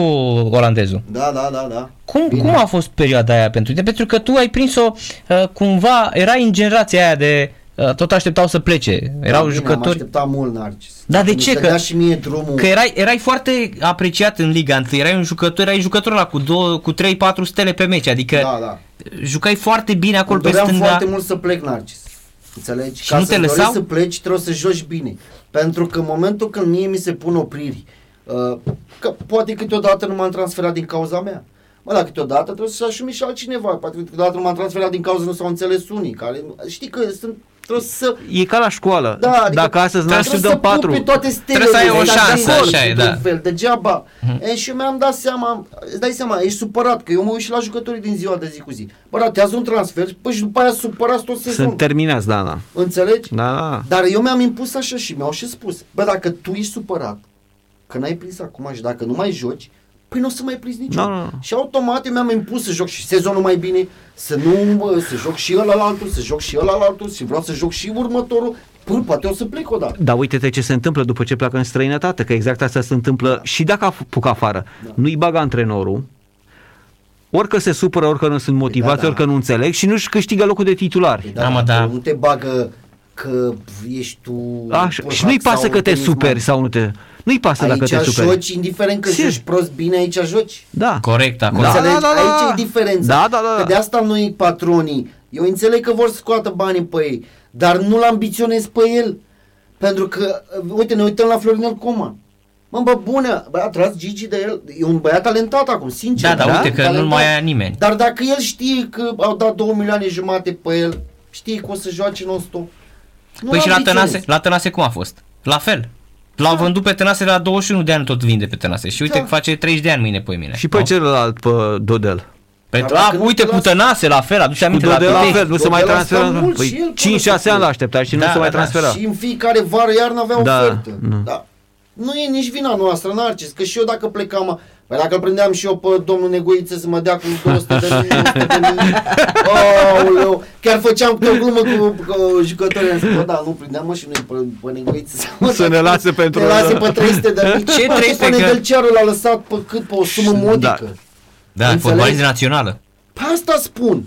olandezul. Da, da, da, da. Cum, Bine. cum a fost perioada aia pentru tine? Pentru că tu ai prins-o uh, cumva, erai în generația aia de uh, tot așteptau să plece. Erau da, bine, Am jucători. așteptat mult, Narcis. Da, de Mi ce? se Că- dea și mie drumul. Că erai, erai foarte apreciat în Liga 1, erai un jucător, erai jucător ăla cu, două, cu 3-4 stele pe meci, adică Da, da. jucai foarte bine acolo Îmi pe doream stânga. foarte mult să plec, Narcis. Înțelegi? Și Ca nu să te dorești lăsau? să pleci, trebuie să joci bine. Pentru că în momentul când mie mi se pun opriri, uh, că poate câteodată nu m-am transferat din cauza mea. Mă, dar câteodată trebuie să asumi și altcineva. Poate câteodată nu m-am transferat din cauza nu s-au înțeles unii. Care, știi că sunt, trebuie să... E ca la școală. Da, adică Dacă astăzi n-am trebuie să dăm să patru. pupi toate stelele. Trebuie să ai o dar șansă, de acord, așa e, într-un da. Fel, degeaba. E, și eu mi-am dat seama, îți dai seama, ești supărat, că eu mă uit și la jucătorii din ziua de zi cu zi. Bă, ratează un transfer, păi și după aia supărați tot sezonul. Sunt terminați, da, da. Înțelegi? Da, da. Dar eu mi-am impus așa și mi-au și spus, bă, dacă tu ești supărat, că n-ai prins acum și dacă nu mai joci, păi nu o să mai prins niciodată. Da, da, da. Și automat eu mi-am impus să joc și sezonul mai bine, să nu, bă, să joc și ăla la altul, să joc și ăla la altul, și vreau să joc și următorul, până poate o să plec odată. Dar uite-te ce se întâmplă după ce pleacă în străinătate, că exact asta se întâmplă și dacă apucă afară. Nu-i bagă antrenorul, orică se supără, orică nu sunt motivați, da, da. orică nu înțeleg și nu-și câștigă locul de titulari. Păi Da, mă, dacă da. Nu te bagă că ești tu... Așa, purhat și nu-i pasă sau că te tenisman. superi sau nu te... Nu-i pasă dacă te Aici superi. joci, indiferent că Sigur. joci prost bine, aici joci. Da. Corect, acolo. Da, Înțelegi? da, da, da. Aici e diferența. Da, da, da. Că de asta noi patronii, eu înțeleg că vor să scoată banii pe ei, dar nu-l ambiționez pe el. Pentru că, uh, uite, ne uităm la Florinel Coman. Mă, bă, bună, bă, a tras Gigi de el, e un băiat talentat acum, sincer. Da, dar Da? uite că Talentat. nu mai ia nimeni. Dar dacă el știe că au dat 2 milioane jumate pe el, știe că o să joace non-stop. Nu Păi și la ambiționez. Tănase, la Tănase cum a fost? La fel. L-au vândut pe Tănase la 21 de ani tot vinde pe Tănase și uite Da. că face 30 de ani mâine pe mine. Și pe celălalt, pe Dodel. Pe, Dar a, dacă nu uite te cu lasă- Tănase la fel, aduce Cu aminte la Dodel la Pitești. fel, nu se Dodel mai a stat transferă. mult Păi și el 5-6 ani până l-a așteptat și nu Da, se mai da, da. transfera. Și în fiecare vară iarnă avea Da, ofertă. nu. Da. Nu e nici vina noastră, Narcis, că și eu dacă plecam, păi dacă îl prindeam și eu pe domnul Negoiță să mă dea cu 200 de mii, 100 de mii, aoleu, chiar făceam o glumă cu, cu jucătorii, am zis, bă, da, nu prindeam mă și noi pe, pe Negoiță să, mă Să dea ne cu- lase pentru- Ne lase pe 300 de mii. Ce Bă, 300 Pe că- Nedelcearu l-a lăsat pe cât, pe o sumă modică. Da, Înțelegi? fotbalist națională. Pe asta spun.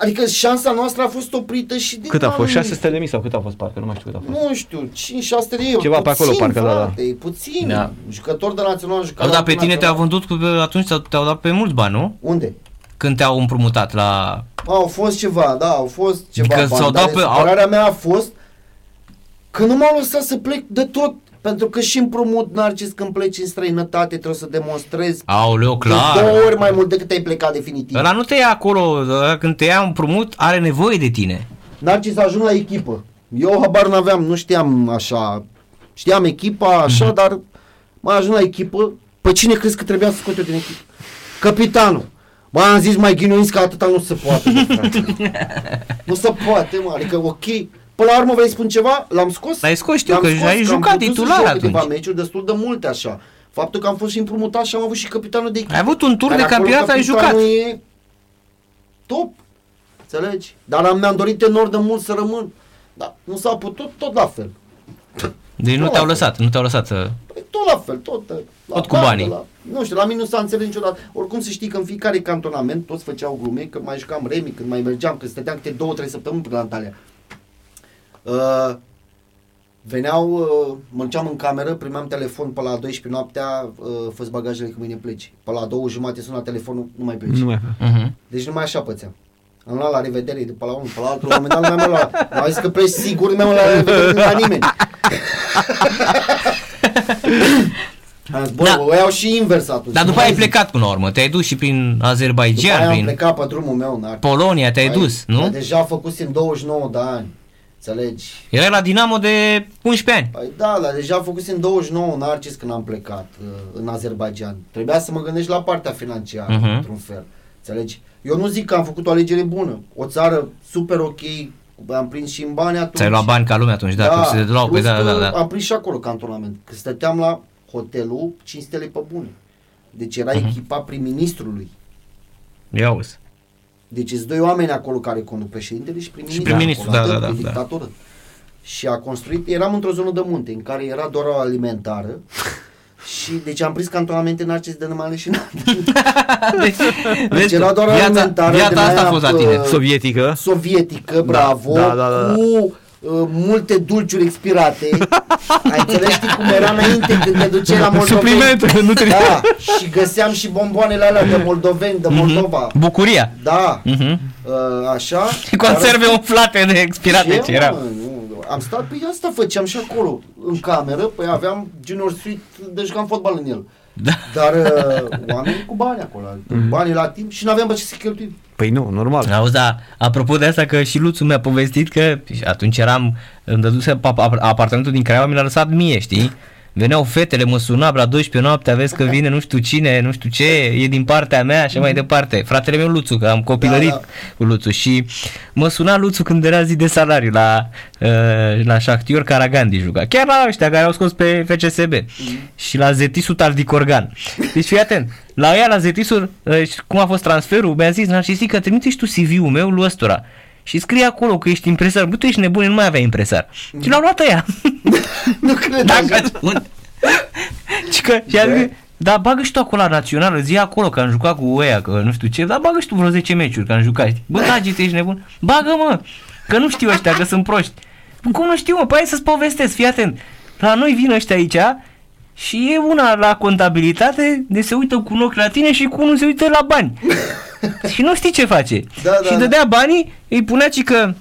Adică șansa noastră a fost oprită și de Cât a fost? oameni. 600 de mii sau cât a fost parcă? Nu mai știu cât a fost. Nu știu, 5-600 de euro. Ceva pe acolo, puțin, parcă, da, da. frate, E puțin. Da. Jucător de național, jucător Da, dar pe de tine te-au național. vândut cu, atunci te-au- te-au dat pe mulți bani, nu? Unde? Când te-au împrumutat la... Au fost ceva, da, au fost ceva Adică bani, s-au dar dat pe- au- supărarea mea a fost că nu m-au lăsat să plec de tot. Pentru că și împrumut, Narcis, când pleci în străinătate, trebuie să demonstrezi Aoleu, de două clar. ori mai mult decât ai plecat definitiv. Ăla nu te ia acolo, ăla când te ia împrumut, are nevoie de tine. Narcis a ajuns la echipă. Eu habar n-aveam, nu știam așa. Știam echipa așa, Mhm. dar m-a ajuns la echipă. Pe cine crezi că trebuia să scot eu din echipă? Capitanul. Bă, am zis mai ghinuiți că atâta nu se poate. bă, frate. nu se poate, mă. Adică, ok, Până la urmă vrei spun ceva? L-am scos? L-ai scos, știu L-am că scos, ai am jucat putut să titular joc câteva atunci. meciuri, destul de multe așa. Faptul că am fost și împrumutat și am avut și capitanul de echipă. Ai avut un tur Care de acolo campionat, ai jucat. capitanul E top. Înțelegi? Dar am, mi-am dorit enorm de mult să rămân. Dar nu s-a putut, tot la fel. Deci nu Tot te-au la fel. lăsat, nu te-au lăsat să... Păi tot la fel, tot. La Tot cu bani, banii. La, nu știu, la mine nu s-a înțeles niciodată. Oricum să știi că în fiecare cantonament toți făceau glume, când mai jucam remi, când mai mergeam, când stăteam câte două, trei săptămâni până la Antalya. Uh, veneau, uh, mă duceam în cameră, primeam telefon pe la 12 noaptea, uh, fă bagajele că mâine pleci. Pe la două jumate suna telefonul, nu mai pleci. Nu mai Uh-huh. Deci numai așa pățeam. Am luat la revedere de pe la unul, pe la altul, la un moment dat nu mi-am luat. M-am zis că pleci sigur, nu mi-am luat la revedere de la nimeni. Am zis, bă, Da. o iau și invers atunci. Dar Nu după mai ai zic. plecat până la urmă, te-ai dus și prin După aia Azerbaijan, am prin plecat pe drumul meu în Arctic. Polonia, te-ai Mai- dus, Dar nu? deja făcusem 29 de ani. Înțelegi? Erai la Dinamo de 11 ani. Păi da, dar deja făcusem 29 în Arcis când am plecat uh, în Azerbaijan. Trebuia să mă gândesc la partea financiară, Mhm. într-un fel. Înțelegi? Eu nu zic că am făcut o alegere bună. O țară super ok, am prins și în bani atunci. Ți-ai luat bani ca lumea atunci, da, că se luau, plus păi da, că da, da. Am prins și acolo cantonament. Că stăteam la hotelul 5 stele pe bune. Deci era Mhm. echipa prim-ministrului. Ia uzi. Deci sunt doi oameni acolo care conduc președintele și prim-ministru. prim-ministru, acolo, da, atât, da, e da, da. dictatură. Și a construit, eram într-o zonă de munte în care era doar o alimentară și deci am prins cantonamente în Arcis de numai și Deci, Deci era doar viața, alimentară, de viața asta a aia, fost la tine. uh, Sovietică. sovietică, bravo, da, da, da. cu uh, multe dulciuri expirate. Ai înțeles știi cum era înainte când te duceai la Moldoveni? Supliment, nu trebuie. Da, și găseam și bomboanele alea de moldoveni, de Moldova. Bucuria. Da, Mhm. uh, așa. Și conserve umflate de expirate Ce, ce erau. mă, nu, am stat, pe asta făceam și acolo, în cameră, păi aveam junior suite, deci jucam fotbal în el. Da. Dar uh, oamenii cu bani acolo, banii la timp și n-aveam pe ce să cheltuim. Păi nu, normal. Auzi, da, apropo de asta că și Luțu mi-a povestit că și atunci eram, îmi dăduse pa- ap- apartamentul din Craiova, mi l-a lăsat mie, știi? Veneau fetele, mă suna la 12 noaptea, vezi că vine nu știu cine, nu știu ce, e din partea mea și mai departe. Fratele meu Luțu, că am copilărit Da, da. cu Luțu și mă suna Luțu când era zi de salariu la, uh, la Shakhtyor Karagandi juca. Chiar la ăștia care au scos pe FCSB și la Zetisul Taldicorgan. Deci fii atent, la ea la Zetisul, uh, și cum a fost transferul, mi-a zis Narcisic că trimite și tu CV-ul meu lui ăstora. Și scrie acolo că ești impresar. Bă, tu ești nebun, nu mai avea impresar. Și l-au luat ăia. Nu cred Dacă așa. spun. Și că, și a zis, da, bagă și tu acolo la națională, zi acolo că am jucat cu ăia, că nu știu ce, dar bagă și tu vreo 10 meciuri că am jucat. știi? Bă, Gagi, tu ești nebun? Bagă, mă, că nu știu ăștia, că sunt proști. Cum nu știu, mă, păi hai să-ți povestesc, fii atent. La noi vin ăștia aici și e una la contabilitate de se uită cu un ochi la tine și cu unul se uită la bani. și nu știi ce face. Da, da, și da. dădea banii, îi punea ci că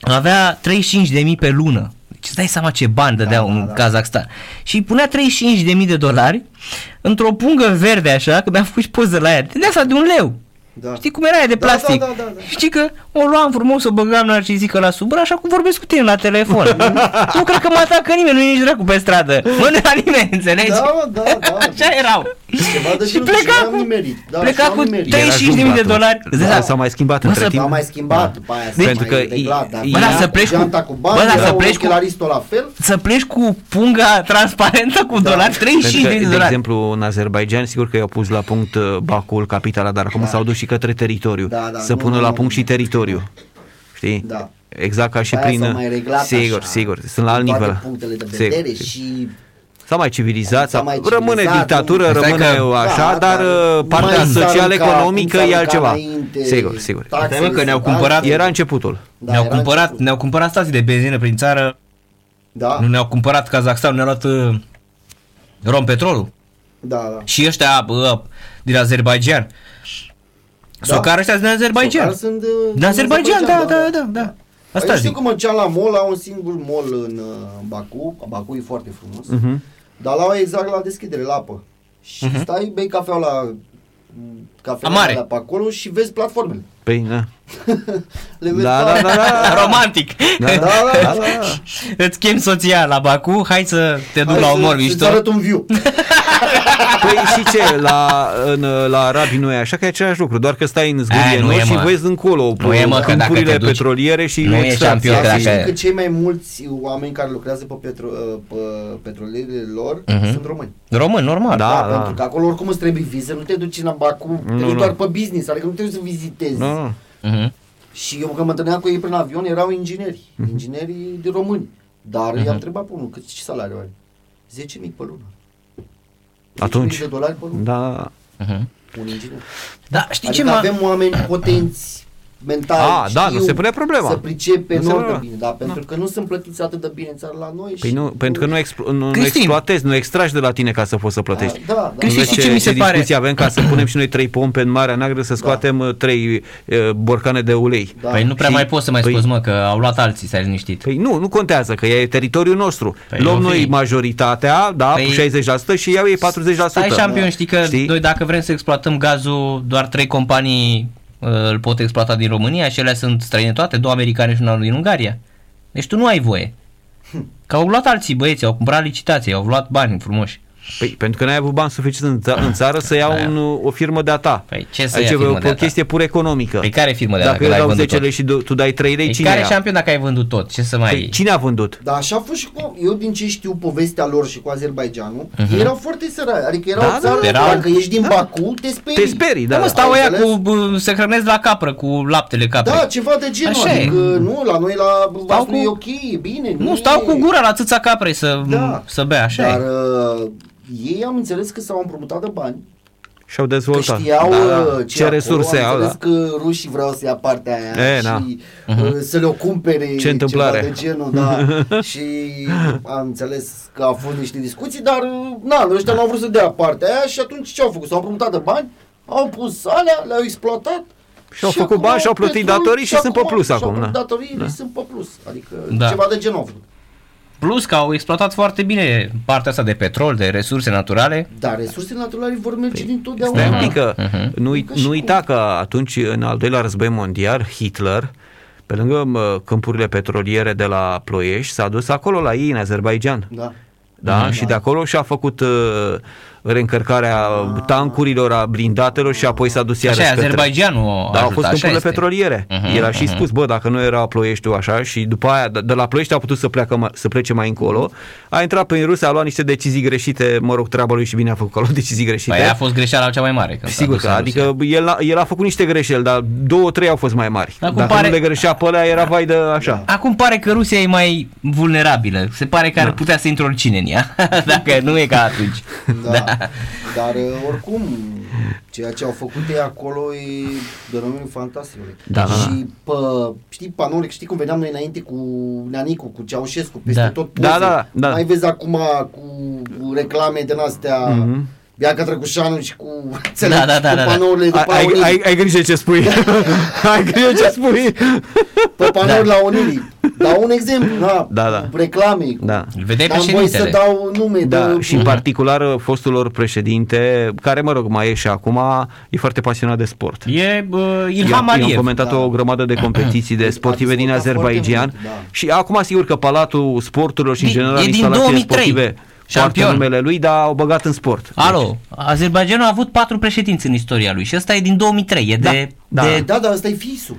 avea 35.000 pe lună. Deci îți dai seama ce bani dădea Da, în da, da. Kazakhstan. Și îi punea 35.000 de dolari într-o pungă verde așa, că mi-am făcut și poză la ea, de asta de un leu. Da. Știi cum era aia de Da, plastic? da, da, da, da. Știi că o luam frumos, o băgam narcizică la sub, așa cum vorbesc cu tine la telefon. nu cred că mă atacă nimeni, nu e nici dracu pe stradă. Mă, nu era nimeni, înțelegi? Da, mă, da, da. Așa erau. Ceva de și genul pleca și am cu, nimerit. Da, pleca și am cu nimerit. 35.000 de atunci. dolari. Îți dai Da, seama? s-a mai schimbat Bă, între să- timp. S-a mai schimbat după aia. s-a Pentru mai că reglat, dar Bă, dar era să pleci cu- geanta cu bani, bă, dar era să un pleci cu- ochelaristul la fel. să pleci cu punga transparentă cu Da. dolari, 35 Pentru că, de de dolari. exemplu, în Azerbaijan, sigur că i-au pus la punct uh, Bacul, capitala, dar acum Da. s-au dus și către teritoriu. Da, da, să nu, pună nu, la nu, punct nu. și teritoriu. Știi? Da. Exact ca și După aia prin... s-au mai reglat sigur, așa, sigur, sunt la alt toate nivel. punctele de Sigur, vedere sigur. și S-a mai civilizat, S-a s-a mai rămâne civilizat, dictatură, nu? Stai rămâne că- așa, Da, dar dar uh, nu partea mai s-a social-economică aruncat cum e s-a altceva. aruncat înainte, Sigur, sigur. taxele Stai, mă, că ne-au sunt cumpărat- altele. Era începutul. Da, ne-au, era cumpărat, început. ne-au cumpărat stații de benzină prin țară, Da, nu ne-au cumpărat Kazakhstan, ne-au luat uh, Rompetrolul. da, da. Și ăștia uh, din Azerbaijan. Da. Socar ăștia din Azerbaijan. Socar sunt, uh, Din Azerbaijan, da, da, da, da. Asta Asta eu știu zic. că mergeam la mall, la un singur mall în uh, Baku, Baku e foarte frumos, Mhm. dar la exact la deschidere, la apă. Și stai, bei cafea la mm, cafea La mare. pe acolo și vezi platformele. Păi, da. Le vezi Da, toate. da, da, da. Romantic. Da, Da, da, da. Îți chem soția la Baku, hai să te duc Hai la să- omor să-ți mișto. arăt un view. Păi și ce, la, în, la arabi nu e așa, că e același lucru, doar că stai în Aia zgurie nu noi e, și mă. vezi încolo Nu e, mă, că dacă câmpurile te duci- petroliere și nu e extracția. șampion, că Dar să dacă- știi că cei mai mulți oameni care lucrează pe, petro, pe petrolierele lor Mhm. sunt români. Român, normal. Da. Da, pentru că acolo oricum îți trebuie viză, nu te duci în Baku, te Nu, duci nu. doar pe business, adică nu trebuie să vizitezi. Nu, nu. Mhm. Și eu când mă întâlneam cu ei prin avion, erau ingineri, Mhm. inginerii de români. Dar i-am întrebat pe unul, cât ce salariu are? 10.000 pe lună. 10.000 Atunci. de dolari pe lună. Da, Mhm. Un inginer. Da, știi Adică ce mă... avem oameni potenți mentali, A, da, știu nu se pune problema. Să pricepe Nu se enorm de pune bine, da, pentru că nu sunt plătiți atât de bine în țară la noi Păi și nu, pentru că nu, explo- nu, nu Cristin. exploatezi, nu extragi de la tine ca să poți să plătești. Da, da, Cristi, da, știi da. ce mi se pare? discuții avem ca să punem și noi trei pompe în Marea Neagră să scoatem uh, trei uh, borcane de ulei. Da. Păi nu prea Și- mai poți să mai păi- scoți, mă, că au luat alții, s-ai liniștit. Păi nu, nu contează, că e teritoriul nostru. Păi Luăm nu noi fi. majoritatea, da, Păi- cu 60% și iau ei 40%. Stai șampion, știi că Știi? noi dacă vrem să exploatăm gazul, doar trei companii uh, îl pot exploata din România și ele sunt străine toate, două americane și una din Ungaria. Deci tu nu ai voie. Că au luat alții băieți, au cumpărat licitații, au luat bani frumoși. Păi, pentru că n-ai avut bani suficient în, ța- în țară să iau Aia. un, o firmă de-a ta. Păi ce să Aici ia e firmă o, de-a o ta? chestie pur economică. Păi care firmă de Dacă dacă eu l-ai dau vândut 10 tot? lei și du- tu dai 3 lei, Păi cine care ia? șampion dacă ai vândut tot? Ce să mai... Păi, cine a vândut? Dar așa a fost și cu, eu din ce știu povestea lor și cu Azerbaijanul, ei erau foarte săraci, adică erau Mhm. Da, o țară, da, erau- dacă ești din Baku, te sperii. Te sperii, da. Da, mă, da. stau Ai ăia înțeles? cu, bă, se hrănesc la capră, cu laptele caprei. Da, ceva de genul, Așa e. adică nu, la noi la Stau Vaslui cu- e ok, e bine. Nu, e- stau cu gura la țâța caprei să, Da. să bea, așa Dar e. uh, ei am înțeles că s-au împrumutat de bani, Și-au că dezvoltat. știau Da, uh, da. ce, Ce acolo, resurse am au, înțeles da. că rușii vreau să ia partea aia E, și da. uh, să le-o cumpere Ce întâmplare. ceva de genul, da. și am înțeles că au fost niște discuții, dar uh, na, ăștia nu au vrut să dea partea aia și atunci ce au făcut? S-au împrumutat de bani, au pus alea, le-au exploatat Și-au făcut acum bani și-au au plătit petrol datorii și sunt pe plus și-au acum, plătit da. Datoriile da. sunt pe plus, adică Da. ceva de genul au făcut. Plus că au exploatat foarte bine partea asta de petrol, de resurse naturale. Dar resursele naturale vor merge din Stai totdeauna. un pic că Mhm. nu, Că și nu cum. uita că atunci, în al doilea război mondial, Hitler, pe lângă mă, câmpurile petroliere de la Ploiești, s-a dus acolo la ei, în Azerbaijan. Da. Da? Și de acolo și-a făcut uh, reîncărcarea tancurilor, a blindatelor și apoi s-a dus iarăși Așa e, către... Azerbaijanul a Da, au ajutat, fost așa câmpurile este. petroliere. Mhm, El a și mhm. spus, bă, dacă nu era Ploieștiul așa și după aia, de de la Ploiești a putut să, pleacă, mai- să plece mai încolo, a intrat pe Rusia, a luat niște decizii greșite, mă rog, treaba lui și bine a făcut că a luat decizii greșite. Păi aia a fost greșeala cea mai mare. Când s-a Sigur dus că, în adică Rusia. el a, el a făcut niște greșeli, dar două, trei au fost mai mari. Dar cum Dacă pare- nu le greșea pe alea, era vai de așa. Acum pare că Rusia e mai vulnerabilă. Se pare că ar putea să intre oricine în ea. Dacă nu e ca atunci. Da. Dar uh, oricum, ceea ce au făcut ei acolo e de domeniul fantastic. Da, da, și pe, știi, panouri, știi cum veneam noi înainte cu Neanicu, cu Ceaușescu, peste Da. tot poze. Da, da, da. Mai vezi acum cu, cu reclame din astea, Mhm. Bianca Drăgușanu și cu, Da, da, da, cu da, da. panourile de Ai, pe ai, Unirii. ai, ai grijă ce spui. ai grijă ce spui. Pe panouri la Unirii. Dau un exemplu, da, Da, da. cu reclame. Cu, Da. Îl vedeai N-am voie să președintele. dau nume Da, de... și în particular uh, fostul lor președinte, care mă rog mai e și acum, e foarte pasionat de sport. E uh, Eu, Ilham eu am Aliyev. comentat da. o grămadă de competiții de A sportive din dezvoltat foarte Azerbaijan mult, da. și acum sigur că Palatul Sporturilor și în Din- general e din instalațiile 2003, sportive poartă șampion. numele lui, dar au băgat în sport. Alo, Azerbaijanul a avut patru președinți în istoria lui și ăsta e din 2003, e Da, de... da. de Da, dar ăsta e fisul.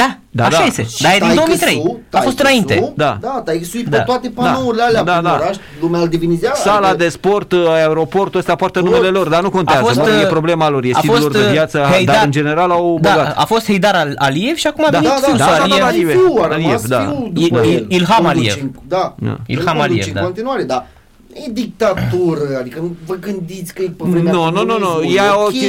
Da, Da, așa da. este, Și dar e din taică-su- 2003, a fost taică-su, înainte. Da. Da, tai sui Da. pe toate panourile alea Da, prin da. oraș, lumea îl divinizează. Sala adică- de sport, uh, aeroportul ăsta poartă Tot. numele lor, dar nu contează, A fost, mă, e uh, problema lor, e a stilul lor fost, de uh, viață, Heidar- dar în general au Da, băgat. a fost Heidar Al- Aliyev și acum a Da, venit Da, da, fiul da, său, da, da, Aliyev. da, Aliyev. e fiul, a Aliyev, rămas da. fiul Il- după Il- el. Ilham Conduce Aliyev. în- Da, Da. el Ilham conduce Aliyev, în da. continuare, dar e dictatură, adică nu vă gândiți că e pe vremea Nu, nu, nu, nu, comunismului, e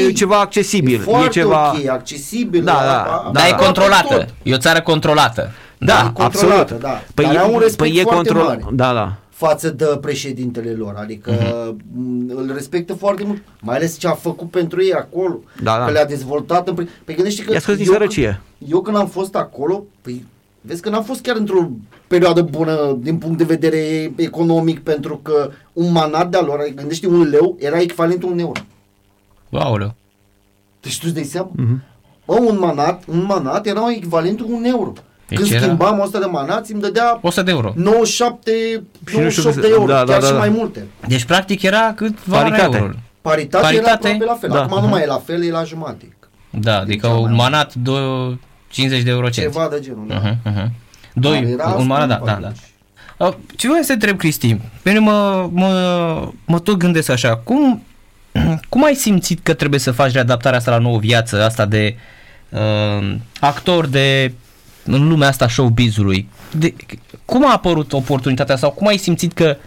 ok. o- ceva accesibil, E foarte e ceva... ok, accesibil. Da, la- da, la- Dar e la- controlată, tot. e o țară controlată. Da, e controlată, absolut. da. Păi, Dar e, au un respect păi e foarte controlat. mare. Da, da. față de președintele lor, adică mm îl respectă foarte mult, mai ales ce a făcut pentru ei acolo, Da, da. că le-a dezvoltat. În... pri- Păi gândește că I-a scos din eu, sărăcie. eu când am fost acolo, păi vezi că n-am fost chiar într-o perioadă bună din punct de vedere economic, pentru că un manat de-a lor, adică gândește un leu, era echivalentul un euro. Aoleu. Deci tu îți dai seama? Mhm. Bă, un manat, un manat era echivalentul un euro. Deci Când era- schimbam 100 de manați, îmi dădea 100 de euro. 97, Și nu știu 98 cât de se- euro, da, da, chiar da, și da. mai multe. Deci practic era cât valoarea Paritate. euro. Paritate, Paritate, era aproape la fel. da. Acum nu mai e la fel, e la jumate. Da, adică cea mai un mult. manat 2, 50 de euro cent. Ceva de genul. da. Uh-huh, uh-huh. Dar Doi, era un manat, da, scump da, da. atunci. Uh, Ce vreau să te întreb, Cristi? Pe mine mă, mă, mă tot gândesc așa, cum, cum ai simțit că trebuie să faci readaptarea asta la nouă viață, asta de uh, actor de în lumea asta showbiz-ului? De, cum a apărut oportunitatea sau cum ai simțit că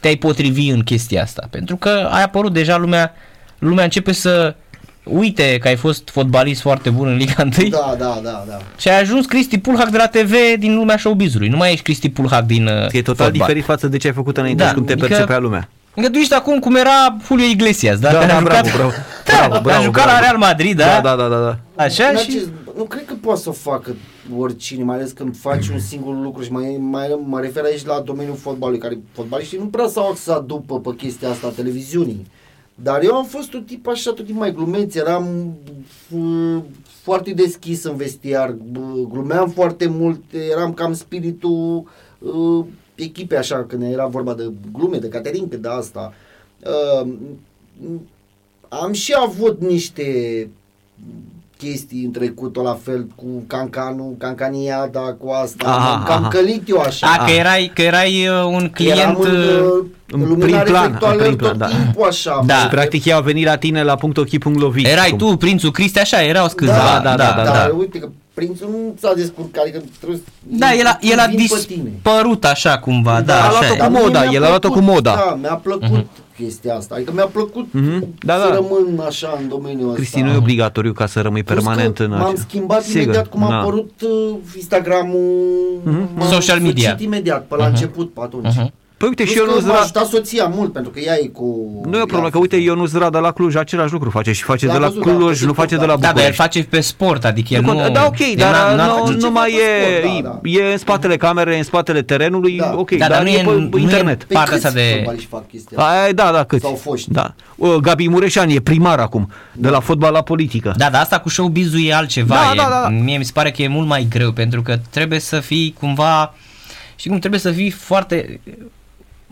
te-ai potrivi în chestia asta? Pentru că ai apărut deja lumea, lumea începe să uite că ai fost fotbalist foarte bun în Liga 1 Da, da, da, da. și ai ajuns Cristi Pulhac de la TV din lumea showbiz-ului. Nu mai ești Cristi Pulhac din uh, E total fotbal. diferit față de ce ai făcut înainte Da, și cum te adică- percepea lumea. Adică tu ești acum cum era Julio Iglesias, da? Da, Care da, a bravo, jucat, bravo. Da, Bravo, a bravo, jucat bravo. la Real Madrid, da? Da, da, da, da. da. Așa În și... acest- Nu cred că poate să o facă oricine, mai ales când faci un singur lucru și mai, mai mă refer aici la domeniul fotbalului, care fotbaliștii nu prea s-au axat după pe chestia asta a televiziunii. Dar eu am fost un tip așa, tot tip mai glumeț, eram uh, foarte deschis în vestiar, b- glumeam foarte mult, eram cam spiritul uh, echipei așa, când era vorba de glume, de caterincă, de asta. Uh, am și avut niște chestii în trecut la fel cu Cancanu, Cancaniada, cu asta. Aha, Aha, cam aha. călit eu așa. A, că erai, că erai uh, un client... Eram în, uh, uh, în în lumina prim plan, reflectoarelor în prim plan, tot da. timpul așa. Da. bă. Practic ei au venit la tine la .ochi.lovi. Erai Cum- tu, prințul Cristi, așa, erau câțiva. Da, da, da, da, Dar da. uite că prințul nu s-a descurcat, adică trebuie să... Da, el a, el a vin pe tine. dispărut așa cumva, da, a așa luat-o e. cu Dar mie moda, mi-a el a luat-o plăcut, cu moda. Da, mi-a plăcut chestia asta. Adică mi-a plăcut Mhm, da, să da. rămân așa în domeniul ăsta. Cristi, nu e obligatoriu ca să rămâi Plus permanent că în M-am acest- schimbat Sigur, imediat cum a da. apărut uh, Instagram-ul. m-am Social media. sfârșit imediat, pe la început, pe atunci. Mhm. Păi uite și Plus eu că nu m-aș zra... ajutat soția mult, pentru că ea e cu... Nu e o problemă, ea- că uite, eu nu zra de la Cluj, același lucru face și face L-am de la văzut, da, Cluj, pe nu face de la TikTok, Da, dar el București. face pe sport, adică el Nu nu... cont- Da, ok, el dar n-a- n-a nu, făcut nu ceva mai pe e, sport, da, da. e în spatele camerei, în spatele terenului, Da. ok, Da, dar dar nu e e în- pe nu e internet. Pe partea câți asta de- fotbaliști fac chestia asta? Aia, da, da, câți? Sau foști. Da. Uh, Gabi Mureșan e primar acum, de la fotbal la politică. Da, dar asta cu showbiz-ul e altceva. Da, e, da, da, da. Mie mi se pare că e mult mai greu, pentru că trebuie să fii cumva... Și cum trebuie să fii foarte...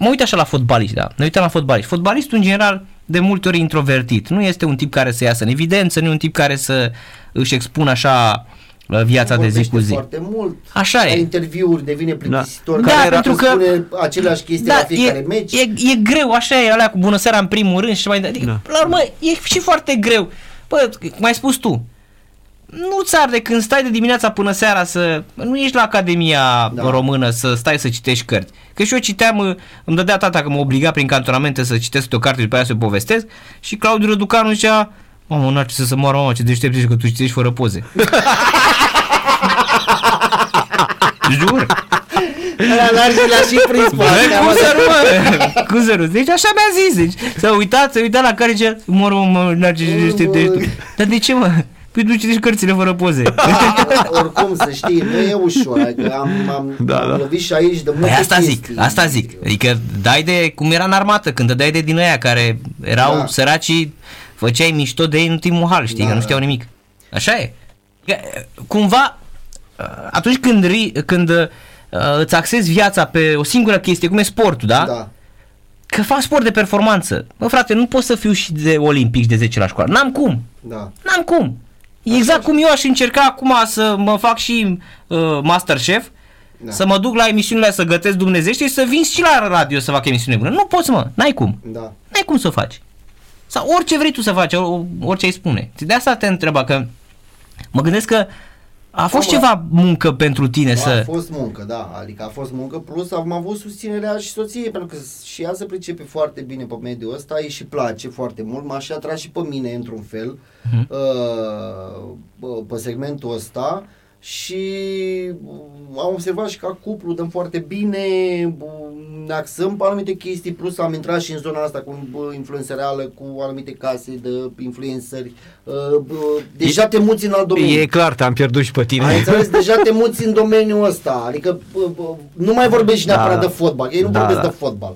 Mă uit așa la fotbaliști, da. Ne uităm la fotbaliști. Fotbalistul, în general, de multe ori introvertit. Nu este un tip care să iasă în evidență, nu e un tip care să își expună așa uh, viața de zi Vorbește cu zi. foarte mult. Așa La e. interviuri devine plictisitor. Da, care era- pentru că- spune aceleași chestii la fiecare e, meci. e, e greu, așa e, alea cu bună seara în primul rând și mai adică, Da. la urmă, e și foarte greu. Bă, cum ai spus tu, nu ți arde când stai de dimineața până seara să... Nu ești la Academia Da. Română să stai să citești cărți. Că și eu citeam, uh, îmi dădea tata că mă obliga prin cantonamente să citesc o carte și după aia să o povestesc și Claudiu Răducanu zicea Mamă, n-ar ce să se moară, mamă, ce deștept ești că tu citești fără poze. Jur. Ăla n-ar la și prins pe Bă, astea, cum mă. să nu, mă? Cum să nu? Deci așa mi-a zis. Deci, s-a uitat, s-a uitat la care zicea, mă rog, mă, n-ar ce deștept ești tu. Dar de ce, mă? Păi tu citești cărțile fără poze. Oricum, să știi, nu e ușor. Adică am, am, Da, am da. lovit și aici de multe Păi asta zic, chestii. asta zic. Adică dai de, cum era în armată, când dai de din aia care erau Da. săracii, făceai mișto de ei în ultimul hal, știi, Da, că nu da. știau nimic. Așa e. Că, Cumva, atunci când, ri, când uh, îți axezi viața pe o singură chestie, cum e sportul, da? Da. Că fac sport de performanță. Bă, frate, nu pot să fiu și de olimpic și de 10 la școală. N-am cum. Da. N-am cum. Exact cum eu aș încerca acum să mă fac și uh, Masterchef, Da. da. să mă duc la emisiunile să gătesc dumnezește și să vin și la radio să fac emisiune bună. Nu poți, mă. N-ai cum. Da. N-ai cum să o faci. Sau orice vrei tu să faci, o- orice ai spune. De asta te întreba că mă gândesc că a fost mă. ceva muncă pentru tine A să... fost muncă, da, adică a fost muncă, plus am avut susținerea și soției, pentru că și ea se pricepe foarte bine pe mediul ăsta, îi și place foarte mult, m-a și atras și pe mine într-un fel Mhm. uh, pe segmentul ăsta și uh, am observat și ca cuplu dăm foarte bine, uh, ne axăm pe anumite chestii, plus am intrat și în zona asta cu uh, influențăreală, cu anumite case de influenceri, uh, uh, deja te muți în alt domeniu. E clar, te-am pierdut și pe tine. Ai înțeles? Deja te muți în domeniul ăsta. Adică bă, bă, nu mai vorbești Da, neapărat da. de fotbal. Ei nu Da, vorbesc da. de fotbal.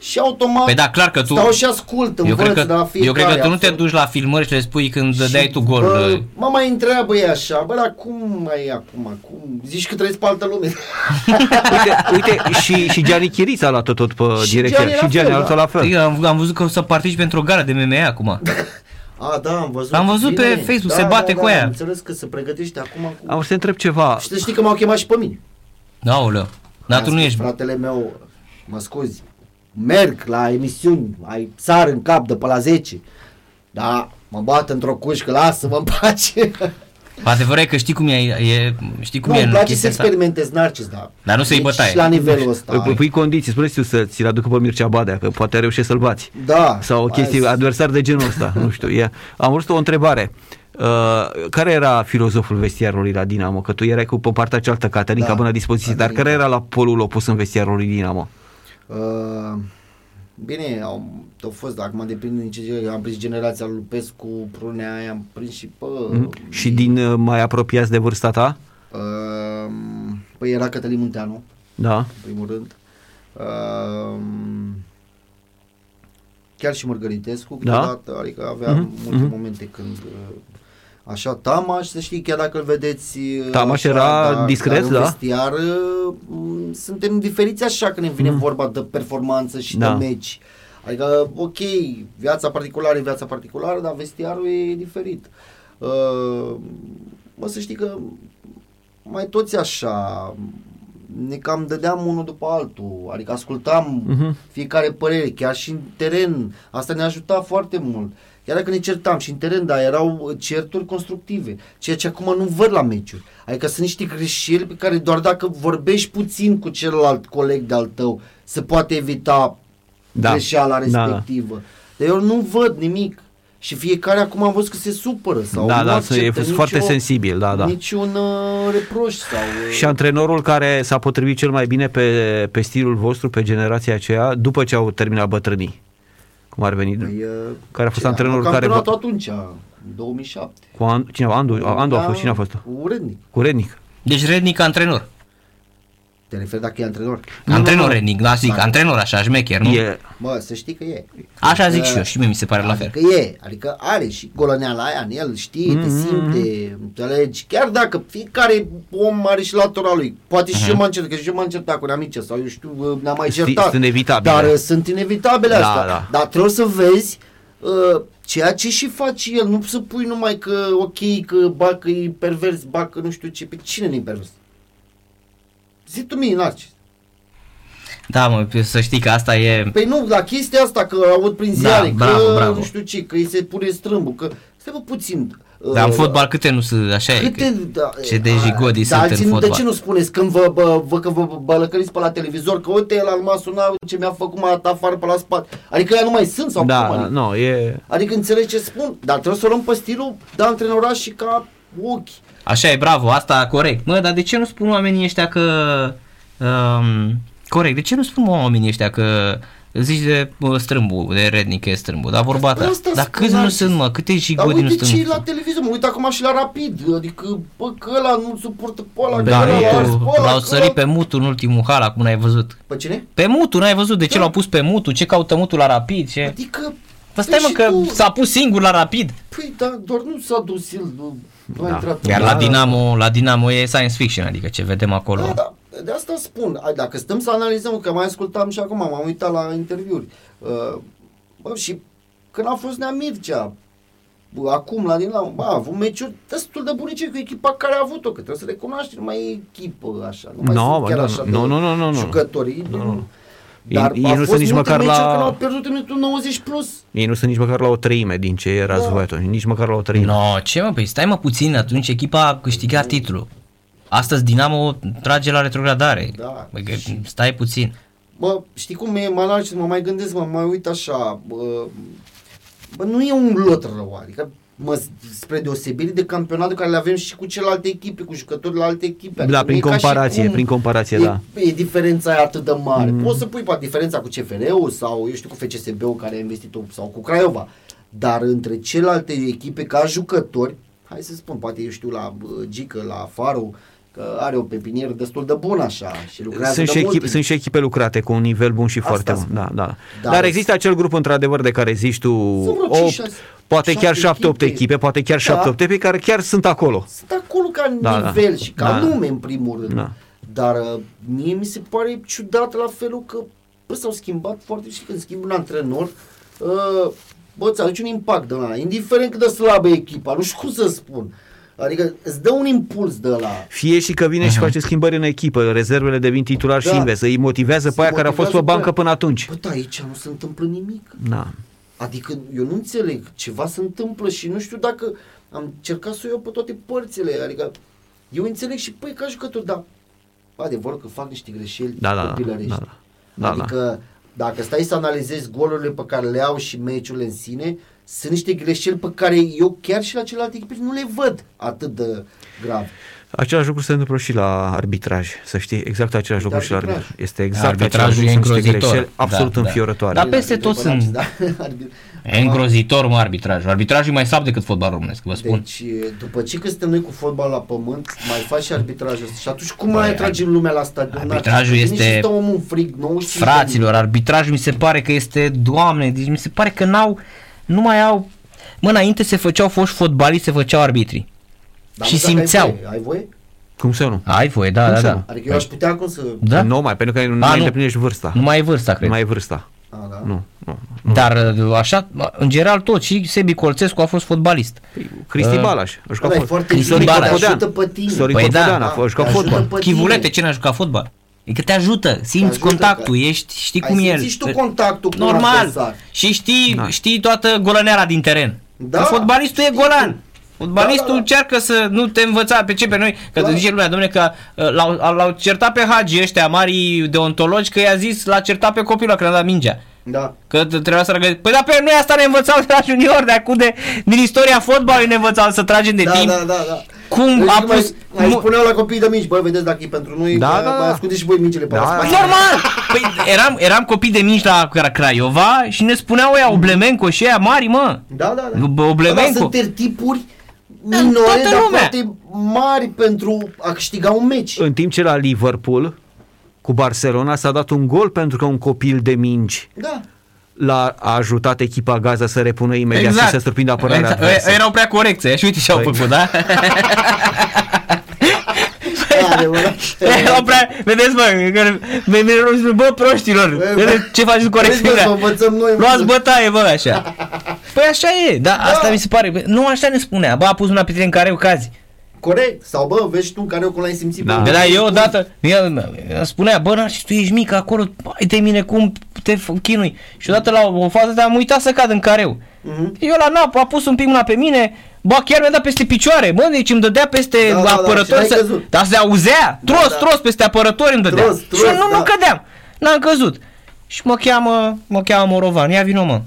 Și automat Păi da, clar că tu- stau și ascult, Eu învăț cred, de la că, eu fiecare. cred că tu nu te absolut. duci la filmări și le spui când dădeai Și, tu gol. Bă, mă mai întreabă ei așa, bă, dar cum mai e acum? Cum? Zici că trăiesc pe altă lume. Uite, uite și, și Gianni Chirița a luat tot pe Și direcția. Gianni la Și Gianni fel, a luat da. la fel. Adică am, am văzut că o să participi într-o gară de MMA acum. A, da, am văzut. Am văzut pe Facebook, se bate cu aia. Am înțeles că se pregătește acum cu... Am vrut să te întreb ceva. Și să știi că m-au chemat și pe mine. Aoleu. Dar tu Mi-a nu spus ești... Fratele meu, mă scuzi, merg la emisiuni, ai sar în cap de pe la 10. Da, mă bat într-o cușcă, lasă-mă în pace. Adevărul e că știi cum e, e știi cum nu, e îmi în place să chestia asta? experimentez narcis, da. Dar nu să-i Deci bătaie. Și la nivelul ăsta. Păi, pui condiții, spune tu să ți-l aducă pe Mircea Badea, că poate reușește să-l bați. Da. Sau o chestie, hai să- adversar de genul ăsta, nu știu. E. Am vrut o întrebare. Uh, care era filozoful vestiarului la Dinamo? Că tu erai cu pe partea cealaltă, Caterin, Da, ca bună dispoziție, dar Caterin, care da. era la polul opus în vestiarul lui Dinamo? Uh, bine, au, au fost, acum depinde din ce gen- am prins generația lui Lupescu, Prunea, am prins și pe... Mm? Și din uh, mai apropiați de vârsta ta? Uh, păi era Cătălin Munteanu, Da. în primul rând. Uh, chiar și Mărgăritescu, Da. câteodată, adică avea Mhm, multe mhm. momente când... uh, Așa, Tamaș, să știi, chiar dacă îl vedeți uh, Tamaș așa, era discret, dar în da? Vestiar, uh, m, suntem diferiți așa când ne vine vorba de performanță și Mhm. Da. de meci. Adică, ok, viața particulară e viața particulară, dar vestiarul e diferit. Uh, Mă, să știi că mai toți așa, ne cam dădeam unul după altul, adică ascultam Mhm. fiecare părere, chiar și în teren, asta ne ajuta foarte mult. Chiar dacă ne certam și în teren, dar erau certuri constructive, ceea ce acum nu văd la meciuri. Adică sunt niște greșeli pe care doar dacă vorbești puțin cu celălalt coleg de-al tău, se poate evita Da. greșeala Da, da. respectivă. Dar eu nu văd nimic. Și fiecare acum am văzut că se supără sau Da, nu da, acceptă e foarte nicio- sensibil, da, da. Niciun uh, reproș sau... uh, Și antrenorul care s-a potrivit cel mai bine pe, pe stilul vostru, pe generația aceea, după ce au terminat bătrânii? Cum ar veni? Păi, uh, Care a fost cine- antrenorul care campionatul vă- atunci, în 2007. Cu An, cine, Andu, Andu a fost, cine a fost? Urednic. Cu Rednic. Deci rednic antrenor. Te referi dacă e antrenor? Nu, antrenor nu, nu. rednic, da, zic, Da. antrenor așa, șmecher, nu? E, Mă, să știi că e. Așa zic Adică- și eu, și mie mi se pare la fel. Adică e, adică are și golăneala aia în el, știe, te Mm-hmm. simte, înțelegi? Chiar dacă fiecare om are și latura lui. Poate și eu m-am certat, că și eu m-am certat cu neamice sau eu știu, ne-am mai Sti- certat. sunt inevitabile. Dar uh, sunt inevitabile Da, astea. da. Dar trebuie să vezi uh, ceea ce și face el. Nu să pui numai că, ok, că ba că e pervers, ba că nu știu ce. Pe cine nu-i pervers? Zi tu mie, Narcis. Da, mă, să știi că asta e... Păi nu, la chestia asta că aud prin Da, ziare, bravo, că bravo. nu știu ce, că îi se pune strâmbul, că stai bă puțin. Dar în uh, fotbal câte nu sunt, așa e. Câte, că- da, ce de a, jigodi dar sunt în alții, fotbal. De ce nu spuneți când vă, bă, vă, că vă bălăcăriți pe la televizor, că uite, el m-a sunat, ce mi-a făcut, m-a dat afară pe la spate. Adică ea nu mai sunt sau da, cum? da, Adică, nu, e... adică înțelegi ce spun, dar trebuie să o luăm pe stilul de antrenorat și ca ochi. Așa e, bravo, asta corect. Mă, dar de ce nu spun oamenii ăștia că... Um, corect, de ce nu spun oamenii ăștia că zici de uh, strâmbu, de rednic că e strâmbu, dar vorba ta. Păi asta Dar spun, câți nu Narcis. sunt, mă, câte Dar jigodi nu uite ce sunt? e la televizor, mă uit acum și la Rapid, adică, bă, că ăla nu suportă pe ăla, că Da, ăla l-a ars mutu, pe ăla, l-au că sărit ăla- pe mutu în ultimul hal, acum n-ai văzut. Pe cine? Pe mutu, n-ai văzut de ce Da. l-au pus pe mutu, ce caută mutu la rapid, ce... Adică... Păi stai mă și că tu- s-a pus singur la rapid. Păi, da, doar nu s-a dus el, nu, nu a Da. intrat. Iar în- la Da. Dinamo, la Dinamo e science fiction, adică ce vedem acolo. Da, da, de asta spun. Ai, Dacă stăm să analizăm, că mai ascultam și acum, m-am uitat la interviuri. Uh, bă, și când a fost Nea Mircea, bă, acum la Dinamo, bă, a avut meciuri destul de bunice cu echipa care a avut-o, că trebuie să recunoaști, nu mai e echipă așa, nu mai No, sunt bă, chiar da, așa nu, de nu, nu, nu, nu. jucători. Nu, nu. Dar Ei- a ei nu fost sunt nici multe măcar meciuri la- când au pierdut în minutul 90 plus. Ei nu sunt nici măcar la o treime din ce era Da. da. atunci, nici măcar la o treime. No, ce mă, păi stai mă puțin, atunci echipa a câștigat titlul. Astăzi Dinamo trage la retrogradare. Da. Bă, că stai puțin. Bă, știi cum e, mă analiz, mă mai gândesc, mă mai uit așa, bă, bă nu e un lot rău, adică mă, spre deosebire de campionatul care le avem și cu celelalte echipe, cu jucători la alte echipe. Da, Adică prin nu e ca și comparație, cum prin comparație, e, da. E diferența aia atât de mare. Mm. Poți să pui poate diferența cu CFR-ul sau, eu știu, cu FCSB-ul care a investit sau cu Craiova. Dar între celelalte echipe ca jucători, hai să spun, poate eu știu la uh, Gică, la Faru, că are o pepinieră destul de bună așa și lucrează Sunt de și, mult echip, timp. sunt și echipe lucrate cu un nivel bun și Asta foarte bun. spun. Da, da. Dar- Dar există acel grup într-adevăr de care zici tu, vreo 8, cinci, șase- poate chiar șapte 7-8 echipe. echipe, poate chiar Da. 7-8 echipe care chiar sunt acolo. Sunt acolo ca Da, da. nivel și ca Da. nume în primul rând. Da. Dar uh, mie mi se pare ciudat la felul că bă, s-au schimbat foarte și când schimbi un antrenor, uh, bă, ți aduce un impact de la indiferent cât de slabă e echipa, nu știu cum să spun. Adică îți dă un impuls de la... Fie și că vine și face schimbări în echipă, rezervele devin titulari Da. și invers, îi motivează pe aia care a fost pe motivează bancă pe- până atunci. Bă, da, aici nu se întâmplă nimic. Da. Adică eu nu înțeleg, ceva se întâmplă și nu știu dacă am încercat să o iau pe toate părțile, adică eu înțeleg și păi ca jucător, dar adevărul că fac niște greșeli Da, da, da, copilărești. da, da. Da, adică dacă stai să analizezi golurile pe care le au și meciurile în sine, sunt niște greșeli pe care eu chiar și la celelalte echipe nu le văd atât de grav. Același lucru se întâmplă și la arbitraj, să știi, exact același lucru și la arbitraj. arbitraj. Este exact Arbitrajul același e lucru, sunt niște îngrozitor. greșeli absolut Da, da. înfiorătoare. Dar peste tot sunt- Da, arbit- E îngrozitor, mă, arbitrajul. Arbitrajul e mai slab decât fotbalul românesc, vă spun. Deci, după ce că suntem noi cu fotbal la pământ, mai faci și arbitrajul ăsta. Și atunci cum Băi, mai atragem lumea la stadion? arbitrajul Vine este- Și stă omul în frig, 95 de Fraților, arbitrajul mi se pare că este, doamne, deci mi se pare că n-au, nu mai au, mă, înainte se făceau foști fotbaliști, se făceau arbitri. Dar și nu, dacă simțeau. Ai voie? Ai voie? Cum să nu? Ai voie, da, Cum da, să da. nu? Adică eu aș putea acum să... Da? Nu mai, pentru că nu A, mai nu. îndeplinești vârsta. Nu mai e vârsta, Nu cred. mai e vârsta. A, da? Nu, nu. nu. Dar uh, așa, în general tot, și Sebi Colțescu a fost fotbalist. Cristi Uh, Balaș. A jucat Ăla e fot- foarte Cristian bine, că te Balaș. ajută pe tine. Sorin Păi da, Corcodean a da, fost- a jucat te ajută fotbal. pe tine. Chivulete, ce n-a jucat fotbal? E că te ajută, simți ajută, contactul, că- ești, știi Ai cum e el. simțit și tu contactul cu un Normal. adversar. Și știi, Da. știi toată golăneara din teren. Da, Că fotbalistul e știi golan. tu. Fotbalistul Da, da, da. încearcă să nu te învăța pe ce pe noi, că Da. zice lumea, domne, că uh, l-au, l-au certat pe Hagi ăștia mari deontologi că i-a zis, l-a certat pe copilul ăla când a dat mingea. Da. Că t- trebuia să tragă. Păi da, pe noi asta ne învățau de la junior, de acum de, din istoria fotbalului ne învățau să tragem de Da, timp. da, da, da. Cum Deci a mai, pus... mai mu- spuneau la copiii de mici, băi, vedeți dacă e pentru noi, Da, mai, da, da. mai ascundeți și voi mingile pe Da. la spate. Normal! Păi eram, eram copii de mici la Cra- Craiova și ne spuneau ăia Oblemenco și ăia mari, mă. Da, da, da. Bă, Oblemenco. Da, sunt tertipuri Da, minore, toată dar lumea. foarte mari pentru a câștiga un meci. În timp ce la Liverpool cu Barcelona s-a dat un gol pentru că un copil de mingi Da. l-a a ajutat echipa Gaza să repună imediat și să surprindă apărarea Exact. adversă. Erau prea corecte și uite ce au Păi. făcut, da? Da, adevărat. Erau prea, vedeți mă, că- mi- mi- mi- bă proștilor, vedeți ce faceți cu Vezi, bă, să corecțiunea? învățăm noi. Luați bătaie, bă, așa. Păi așa e, da, asta mi se pare. Bă, Nu așa ne spunea, bă, a pus una pe tine în care cazi. Corect. Sau bă, vezi și tu în care cum l-ai simțit. Da. bă, Da, da, eu odată, el spunea, bă, Narcis, tu ești mic acolo, hai de mine cum te f- chinui. Și odată la o fază de am uitat să cad în careu. Mhm. Eu la nap, a pus un pic mâna pe mine, Ba chiar mi-a dat peste picioare, bă, deci îmi dădea peste Da, da, da, și apărători n-ai să... căzut. Dar se auzea, Da, tros, da. tros peste apărători îmi dădea. Tros, și tros, eu nu, da. nu cădeam, n-am căzut. Și mă cheamă, mă cheamă Morovan, ia vino mă.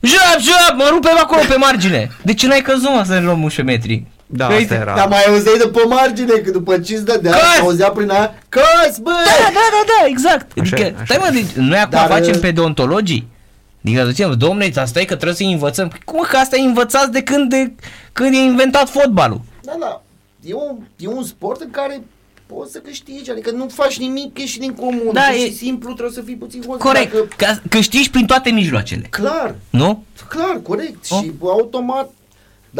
Jap, jap, mă rupe acolo pe margine. De ce n-ai căzut mă să ne luăm 11 metri? Da, Că asta uite, era. Dar mai auzeai de pe margine, că după ce îți dădea, Căs! auzea prin aia, căs, bă! Da, da, da, da, exact. Așa e, adică, așa stai mă, deci, noi acum Dar, facem uh, pe deontologii. Adică zicem, domne, dar stai că trebuie să învățăm. Păi Cum că asta e învățat de când, de când e inventat fotbalul? Da, da, e un, e un sport în care poți să câștigi, adică nu faci nimic, ești din comun, Da, pur e- și simplu trebuie să fii puțin hotărât. Corect, Dacă, că câștigi prin toate mijloacele. clar, Nu? clar, corect. Oh. Și automat,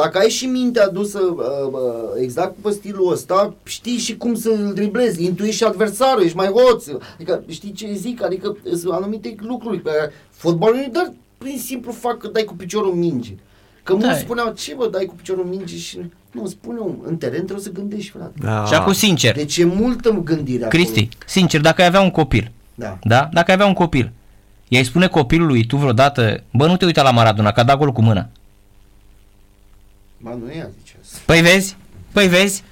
dacă ai și mintea dusă uh, uh, exact pe stilul ăsta, știi și cum să-l driblezi, intuiești și adversarul, ești mai hoț. Adică știi ce zic, adică sunt anumite lucruri pe care fotbalul nu dar prin simplu fac că dai cu piciorul în minge. Că Da. mulți spuneau, ce bă, dai cu piciorul în minge și... Nu, spune în teren trebuie să gândești, frate. Da. Și acum sincer, Deci e multă gândire acolo. Cristi, sincer, dacă ai avea un copil, Da. da? Dacă ai avea un copil, i-ai spune copilului tu vreodată, bă, nu te uita la Maradona, că a dat golul cu mâna. Ba, nu ea zice asta. Păi vezi? Păi vezi?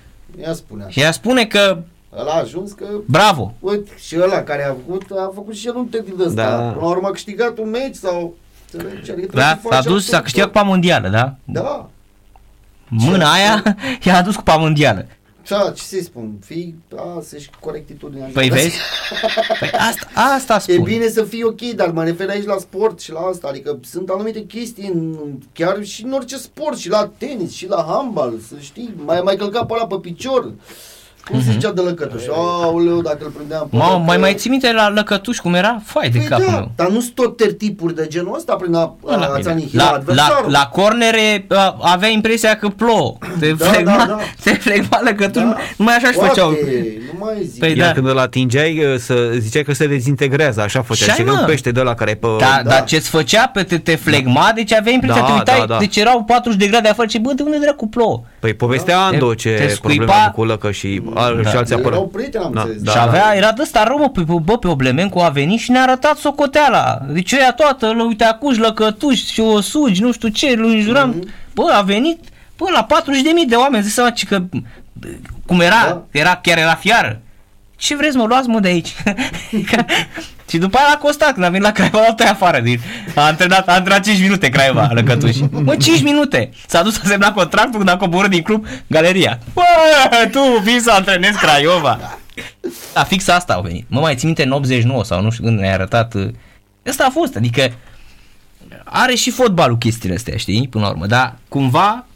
Ea spune așa. Și ea spune că Ăla a ajuns că... bravo. Uite, și ăla care a făcut, a făcut și el un teddy de ăsta. Da. Până la urmă a câștigat un meci sau... Înțelegi? Adică trebuie Da? să S-a faci dus, absolut s-a câștigat tot. cupa mondială, da? Da. Mâna aia i-a adus cupa mondială. Da, ce să-i spun? Fii, da, să-și corectitudinea. Păi vezi? Păi asta, asta E spun. bine să fii ok, dar mă refer aici la sport și la asta, adică sunt anumite chestii în, chiar și în orice sport, și la tenis, și la handbal, să știi, mai mai călca pe ăla pe picior. Cum se zicea de lăcătuș? Aoleu, dacă îl prindeam pe Mă, lăcă- mai mai ții minte la lăcătuș cum era? Fai de Păi capul da, meu. dar nu sunt tot tertipuri de genul ăsta prin a, La, a, a-ți anihila la, la, adversarul. la cornere a, avea impresia că plouă. Te Da, flegma, da, da. te flegma lăcătuș, Da. numai așa-și Foarte, făceau. Nu mai zic. Păi Iar da. când îl atingeai, uh, să, ziceai că se dezintegrează, așa făcea. Și Și ai, că un mă. pește de la care e pe... Da, Da. dar ce-ți făcea pe te, te flegma, deci aveai impresia, Da, te uitai, da, da. deci erau 40 de grade afară și bă, de unde dracu plouă? Păi povestea Ando Te- ce te probleme scuipa- are cu lăcă și, al, Da. și alții apără. Erau prieteni, am Da, înțeles. da. și avea, era de ăsta rău, mă, pe, bă, pe Oblemencu a venit și ne-a arătat socoteala. Deci ea toată, lă, uite acuși, lăcătuși și o sugi, nu știu ce, îl înjuram. Mhm. Bă, a venit, bă, la 40.000 de oameni, zici seama ce că, cum era, Da. era, chiar era fiară. Ce vreți mă, luați mă de aici. și după aia l-a costat, când a venit la Craiova, l-a tăiat afară. Din, a antrenat, a antrenat 5 minute Craiova, lăcătuși. Mă, 5 minute. S-a dus să semna contractul când a coborât din club galeria. Bă, tu vii să antrenezi Craiova. Da, fix asta au venit. Mă mai țin minte în 89 sau nu știu când ne-a arătat. uh, Ăsta a fost, adică are și fotbalul chestiile astea, știi, până la urmă, dar cumva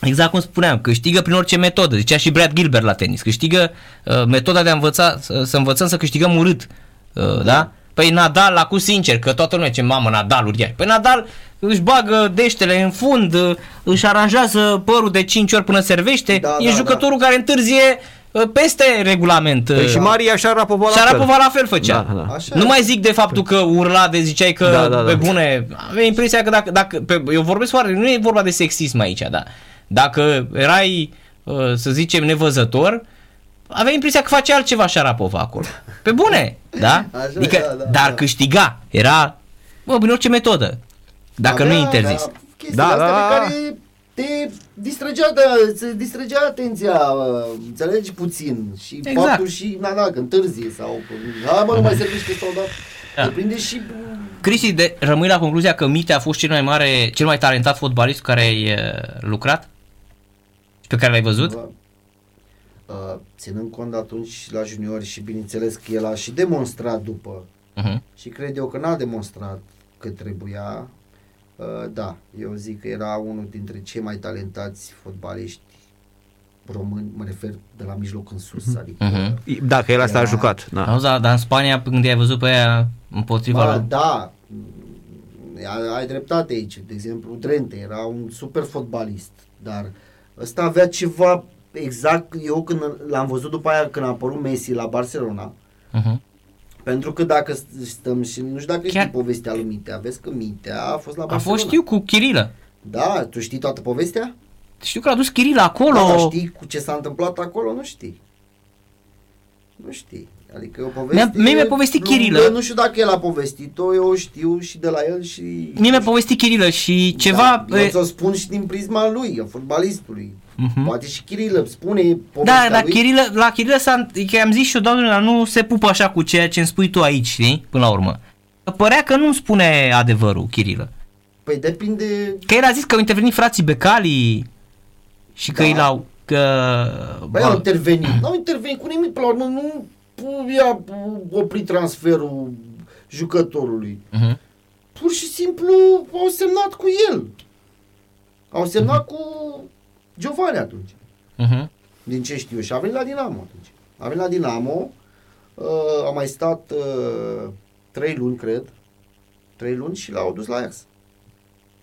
Exact cum spuneam, câștigă prin orice metodă. Zicea și Brad Gilbert la tenis. Câștigă uh, metoda de a învăța, să, să învățăm să câștigăm urât. Uh, da? Păi Nadal, acum sincer, că toată lumea ce mamă Nadal uriaș. Păi Nadal își bagă deștele în fund, uh, își aranjează părul de 5 ori până servește. Da, e da, jucătorul care întârzie uh, peste regulament. Păi uh, și Maria Șarapova la fel. Șarapova la fel făcea. Da, da. Așa Nu e. mai zic de faptul că urla de ziceai că Da, da, da. pe bune, avea impresia că dacă, dacă pe, eu vorbesc foarte, nu e vorba de sexism aici, da. Dacă erai, uh, să zicem, nevăzător, avea impresia că face altceva Șarapova acolo. Pe bune, da? Așa, adică, da, da, dar da. câștiga, era, bă, prin orice metodă, dacă nu e interzis. Da, chestiile Da, astea da. pe care te distrăgea, de, se distrăgea atenția, uh, înțelegi, puțin. Și Exact. faptul și, na, da, că întârzie sau, hai mă, nu mai servești că sau da. Da. Te prinde și Cristi, de, rămâi la concluzia că Mite a fost cel mai mare, cel mai talentat fotbalist cu care ai uh, lucrat? Și pe care l-ai văzut? Uh, ținând cont de atunci la juniori și bineînțeles că el a și demonstrat după Uh-huh. și cred eu că n-a demonstrat cât trebuia, uh, da, eu zic că era unul dintre cei mai talentați fotbaliști români, mă refer de la mijloc în sus, adică Mhm. Dacă el asta a Era- jucat. Da. Auzi, dar, dar în Spania, când i-ai văzut pe aia împotriva Ba, lui... da, ai, ai dreptate aici. De exemplu, Drente era un super fotbalist, dar ăsta avea ceva exact, eu când l-am văzut după aia când a apărut Messi la Barcelona, Uh-huh. pentru că dacă stăm și nu știu dacă Chiar- știi povestea lui Mitea, vezi că Mitea a fost la A Barcelona. fost, știu, cu Chirilă. Da, tu știi toată povestea? Știu că a dus Chirilă acolo. Da, dar știi cu ce s-a întâmplat acolo? Nu știi. Nu știi. Adică e o poveste... Mi-a- mie mi-a povestit nu- Chirilă. Nu știu dacă el a povestit-o, eu o știu și de la el și... Mie mi-a povestit Chirilă și ceva... Da, eu e, ți-o spun și din prisma lui, a fotbalistului. Mhm. Poate și Chirilă spune povestea da, dar lui. Chirilă, la Chirilă s-a, că am zis și eu, doamne, dar nu se pupă așa cu ceea ce îmi spui tu aici, știi, până la urmă. Părea că nu spune adevărul, Chirilă. Păi depinde... Că el a zis că au intervenit frații Becali și că Da. i l-au... Că... Păi au intervenit. N-au intervenit cu nimic, până la urmă nu i-a oprit transferul jucătorului. Uh-huh. Pur și simplu au semnat cu el. Au semnat cu Giovanni atunci. Uh-huh. din ce știu eu. Și a venit la Dinamo atunci. A venit la Dinamo, uh, a mai stat uh, trei luni, cred, trei luni și l-au dus la Ajax.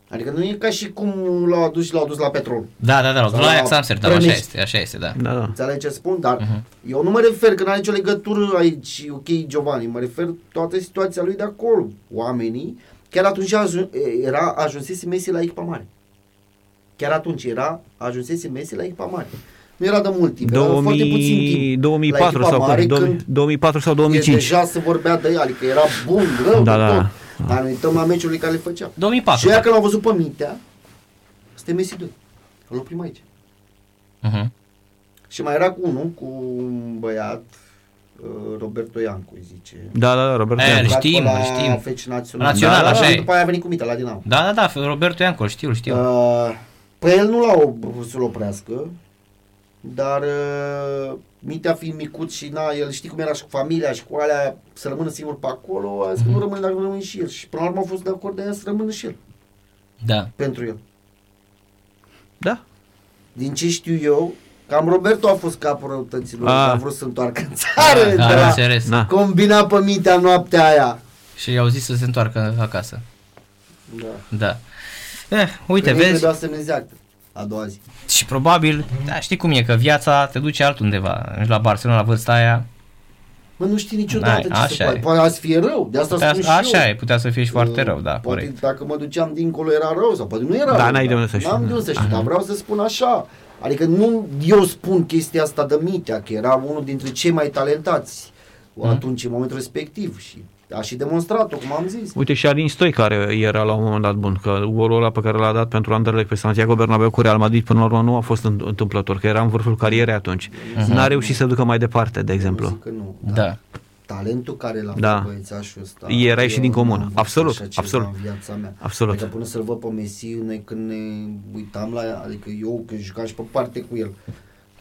Adică nu e ca și cum l-au adus și l-au dus la Petrol. Da, da, da, la Sau la la Ajax Amsterdam, așa Prănești. este, așa este, da. Da, da. Înțelegi ce spun? Dar Mhm. uh-huh. eu nu mă refer că n-are nicio legătură aici, ok, Giovanni, mă refer toată situația lui de acolo. Oamenii, chiar atunci ajun, era, ajunsese Messi la echipa mare. Chiar atunci era, ajunsese Messi la echipa mare. Nu era de mult timp, era de foarte puțin 2000, timp. 2004 la sau echipa mare, când? când 2004 sau e 2005. deja se vorbea de el, adică era bun, rău, Da, de da. tot. Dar ne uităm la meciurile care le făcea. 2004. Și ea când l-au văzut pe Mintea, este Messi 2. Îl oprim aici. Uh-huh. Și mai era cu unul, cu un băiat, uh, Roberto Iancu, îi zice. Da, da, da, Robert. E, Iancu. îl Jucat știm, pe îl la știm. Feci Național. Național, da, așa da, e. După aia a venit cu Mita la Dinamo. Da, da, da, Roberto Iancu, știu, știu. Uh, pe el nu l-au vrut să-l oprească, dar uh, Mitea fiind micuț și na, el știi cum era și cu familia și cu alea, să rămână singur pe acolo, a zis că nu rămâne dacă nu rămâne și el. Și până la urmă a fost de acord de el să rămână și el, Da. pentru el. Da. Din ce știu eu, Cam Roberto a fost capul răutăților, Ah. a vrut să întoarcă în țară. A, de a la- înțeles. Da. Combina pe mintea noaptea aia. Și i-au zis să se întoarcă acasă. Da. Da. Eh, uite, Că ei vezi? Trebuia să ne zeacă a doua zi. Și probabil, da, știi cum e, că viața te duce altundeva. Ești la Barcelona la vârsta aia. Mă, nu știi niciodată N-ai, ce așa se poate. e. Poate azi fie rău, de asta spun și Așa eu. e, putea să fie și foarte Uh, rău, da, Poate corect. dacă mă duceam dincolo era rău sau poate nu era Da, rău. n-ai de dar unde să știi, N-am da. de unde să știu, dar vreau să spun așa. Adică nu eu spun chestia asta de Mitea, că era unul dintre cei mai talentați Mhm. atunci, în momentul respectiv. Și a și demonstrat-o, cum am zis. Uite și Alin Stoi care era la un moment dat bun, că golul ăla pe care l-a dat pentru Anderlecht pe Santiago Bernabeu cu Real Madrid până la urmă nu a fost în- întâmplător, că era în vârful carierei atunci. N-a reușit să ducă mai departe, de Nu exemplu. zic că nu, dar Da. Talentul care l-a Da. da. băiețașul ăsta. Era eu ieșit din nu comună. am văzut Absolut, așa ceva absolut. În viața mea. Absolut. Adică până să-l văd pe Messi, noi când ne uitam la adică eu când jucam și pe parte cu el.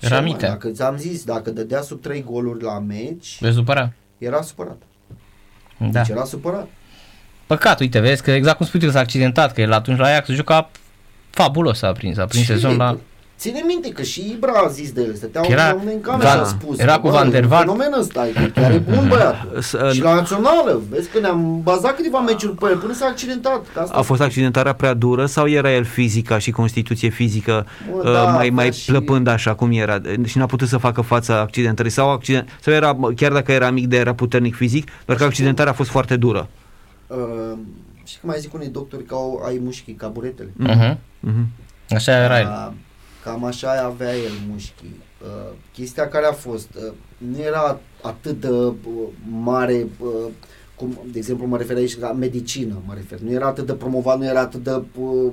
Era Și, mă, mică. Dacă ți-am zis, dacă dădea sub 3 goluri la meci, Vezi supăra? era supărat. Da. Deci era supărat. Păcat, uite, vezi că exact cum spui tu că s-a accidentat, că el atunci la Ajax juca fabulos a prins, a prins Și sezon la... Ține minte că și Ibra a zis de el, stăteau Era- era, în cameră da, și a spus. era că, cu bă, Van der e un Vaart. Fenomen ăsta, e chiar e bun băiatul. S- și la națională, vezi că ne-am bazat câteva meciuri pe el până s-a accidentat. Că asta A fost accidentarea prea dură sau era el fizic ca și constituție fizică Bă, uh, da, mai, avea mai și- plăpând așa cum era și n-a putut să facă față accidentării sau, accident, sau era, chiar dacă era mic de era puternic fizic, doar că accidentarea a fost foarte dură. Uh, și cum mai zic unii doctori că au, ai mușchii ca buretele. Mhm. Mhm. Așa era el. Uh, Cam așa avea el mușchii. Uh, chestia care a fost, uh, nu era atât de uh, mare, uh, cum, de exemplu, mă refer aici la medicină, mă refer. Nu era atât de promovat, nu era atât de uh,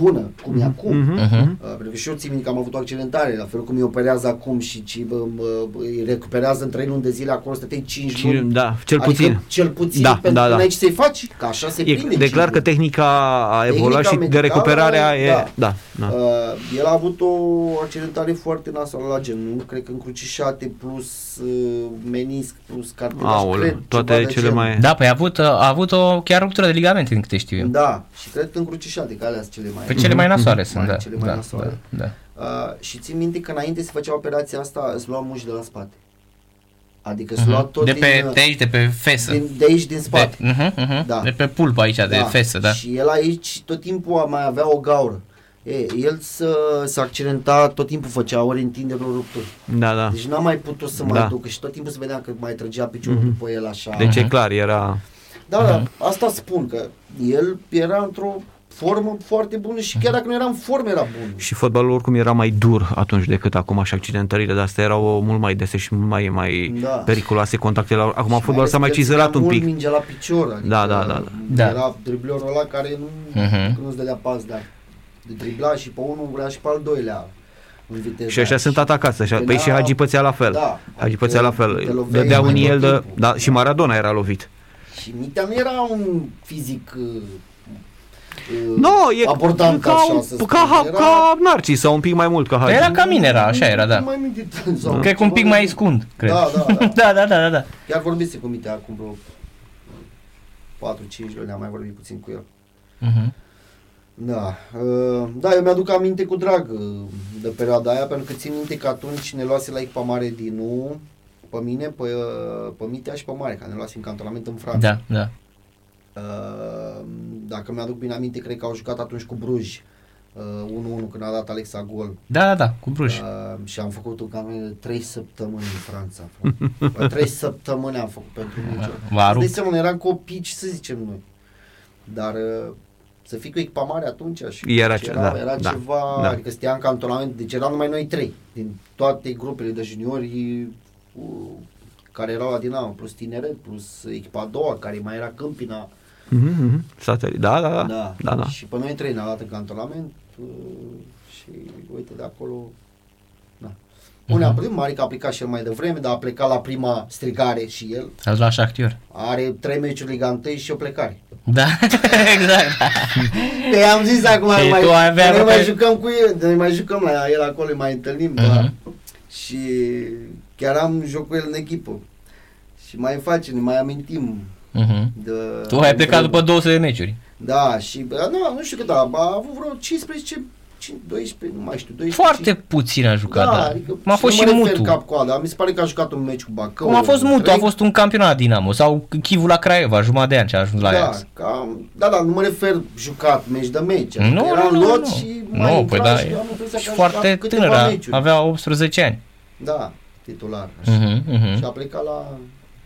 bună cum e acum. Mhm. Mhm. Uh, pentru că și eu țin minte că am avut o accidentare, la fel cum îi operează acum și ci, bă, bă, îi recuperează în 3 luni de zile, acolo stăteai 5 Și, luni. da, cel adică puțin. Cel puțin, Da, pentru da, că da. n-ai ce să-i faci, că așa se E, prinde. de clar că cinci tehnica a Tehnica evoluat și de medicală, recuperarea e... da. Da, da. Uh, el a avut o accidentare foarte nasoală la genunchi, cred că încrucișate plus uh, menisc plus cartilaj, Aoleu, cred, toate ceva de cele genul. Mai... Da, păi a avut, a avut o chiar ruptură de ligamente, din câte știu eu. Da, și cred că încrucișate, că alea sunt cele mai... Pe cele mai nasoale sunt, Mai- da. cele mai da, nasoale. da, da. Uh, și țin minte că înainte se făcea operația asta, îți lua muși de la spate. Adică îți lua Mhm. tot De din, pe, de aici, de pe fesă. din, de aici, din spate. De, uh-huh, uh-huh, Da. de pe pulpă aici, de fesă, da. Și el aici tot timpul a mai avea o gaură. E, el să, s-a accidentat, tot timpul făcea ori întinderi, ori rupturi. Da, da. Deci n-a mai putut să mai Da. ducă și tot timpul se vedea că mai trăgea piciorul Mhm. după el așa. Deci e clar, era... Da, da, asta spun că el era într-o formă foarte bună și chiar dacă nu era în formă era bun. Și fotbalul oricum era mai dur atunci decât acum și accidentările de astea erau mult mai dese și mult mai, mai Da. periculoase contactele. Acum Și fotbalul ales s-a mai că el cizelat ținea un mult pic. mingea la picior, adică Da, da, da, da. Era driblerul ăla care nu, Mhm. că nu-ți dădea pas, dar de dribla și pe unul vrea și pe al doilea în viteză. Și așa sunt atacați. Așa. Păi și Venea- Hagi Pățea la fel. Da. Hagi Pățea la Te fel. loveai Dădea mai un tot el de... timpul. Da, și Maradona era lovit. Și Mitea nu era un fizic uh, uh, Nu, e abordant ca, așa, un, să ca, spun. ca, ca Narcis sau un pic mai mult ca Hagi. Era ca mine, era, așa era, da. Mai meditat, sau Cred că un ceva pic de- mai scund, cred. Da, da, da. da, da, da, da, da. Chiar vorbise cu Mitea acum vreo 4-5 luni, am mai vorbit puțin cu el. Mhm. Da, uh, da, eu mi-aduc aminte cu drag uh, de perioada aia, pentru că țin minte că atunci ne luase la echipa mare din nou, pe mine, pe, uh, pe Mitea și pe Mare, că ne luase în cantonament în Franța. Da, da. Uh, dacă mi-aduc bine aminte, cred că au jucat atunci cu Bruj. Uh, 1-1 când a dat Alexa gol. Da, da, da, cu Bruș. Uh, și am făcut un cam de 3 săptămâni în Franța. frate. 3 săptămâni am făcut pentru meciul. V-a Îți dai rupt. seama, eram copii, ce să zicem noi. Dar uh, să fii cu echipa mare atunci și Era și ce- era, da, era da, ceva, da. adică stia în cantonament, deci eram numai noi trei, din toate grupele de juniori uh, care erau la Dinamo, plus tineret, plus echipa a doua, care mai era Câmpina, Mhm, mhm. Sateli- Da, da, da. da. da, da. Și pe noi trei ne-a dat în cantonament uh, și uite de acolo, da. Unde a plecat, Marica a plecat și el mai devreme, dar a plecat la prima strigare și el. Ați luat Shakhtyor. Are trei meciuri Liga 1 și o plecare. Da, exact. Pe am zis acum, Și mai, tu ai avea noi mai pe- jucăm cu el, noi mai jucăm la el acolo, îi mai întâlnim, Mhm. da. Și chiar am joc cu el în echipă. Și mai facem, ne mai amintim Mhm. de... Tu ai plecat după 200 de meciuri. Da, și bă, nu, nu știu cât, a, a avut vreo 15 5, 12, nu mai știu, 12. Foarte puțin a jucat, da. adică M-a fost și nu mă refer Mutu. cap coadă. Mi se pare că a jucat un meci cu Bacău. Cum a fost Mutu, a trei. fost un campionat Dinamo sau Chivul la Craiova, jumătate de ani ce a ajuns la da, Ajax. cam, da, da, nu mă refer jucat, meci de meci. Nu, Adică era nu, în nu, lot nu. și mai Nu, intra păi da, și e am impresia că a foarte jucat câteva tânăr, meciuri. avea 18 ani. Da, titular. Așa. Mhm, mhm. Și a plecat la,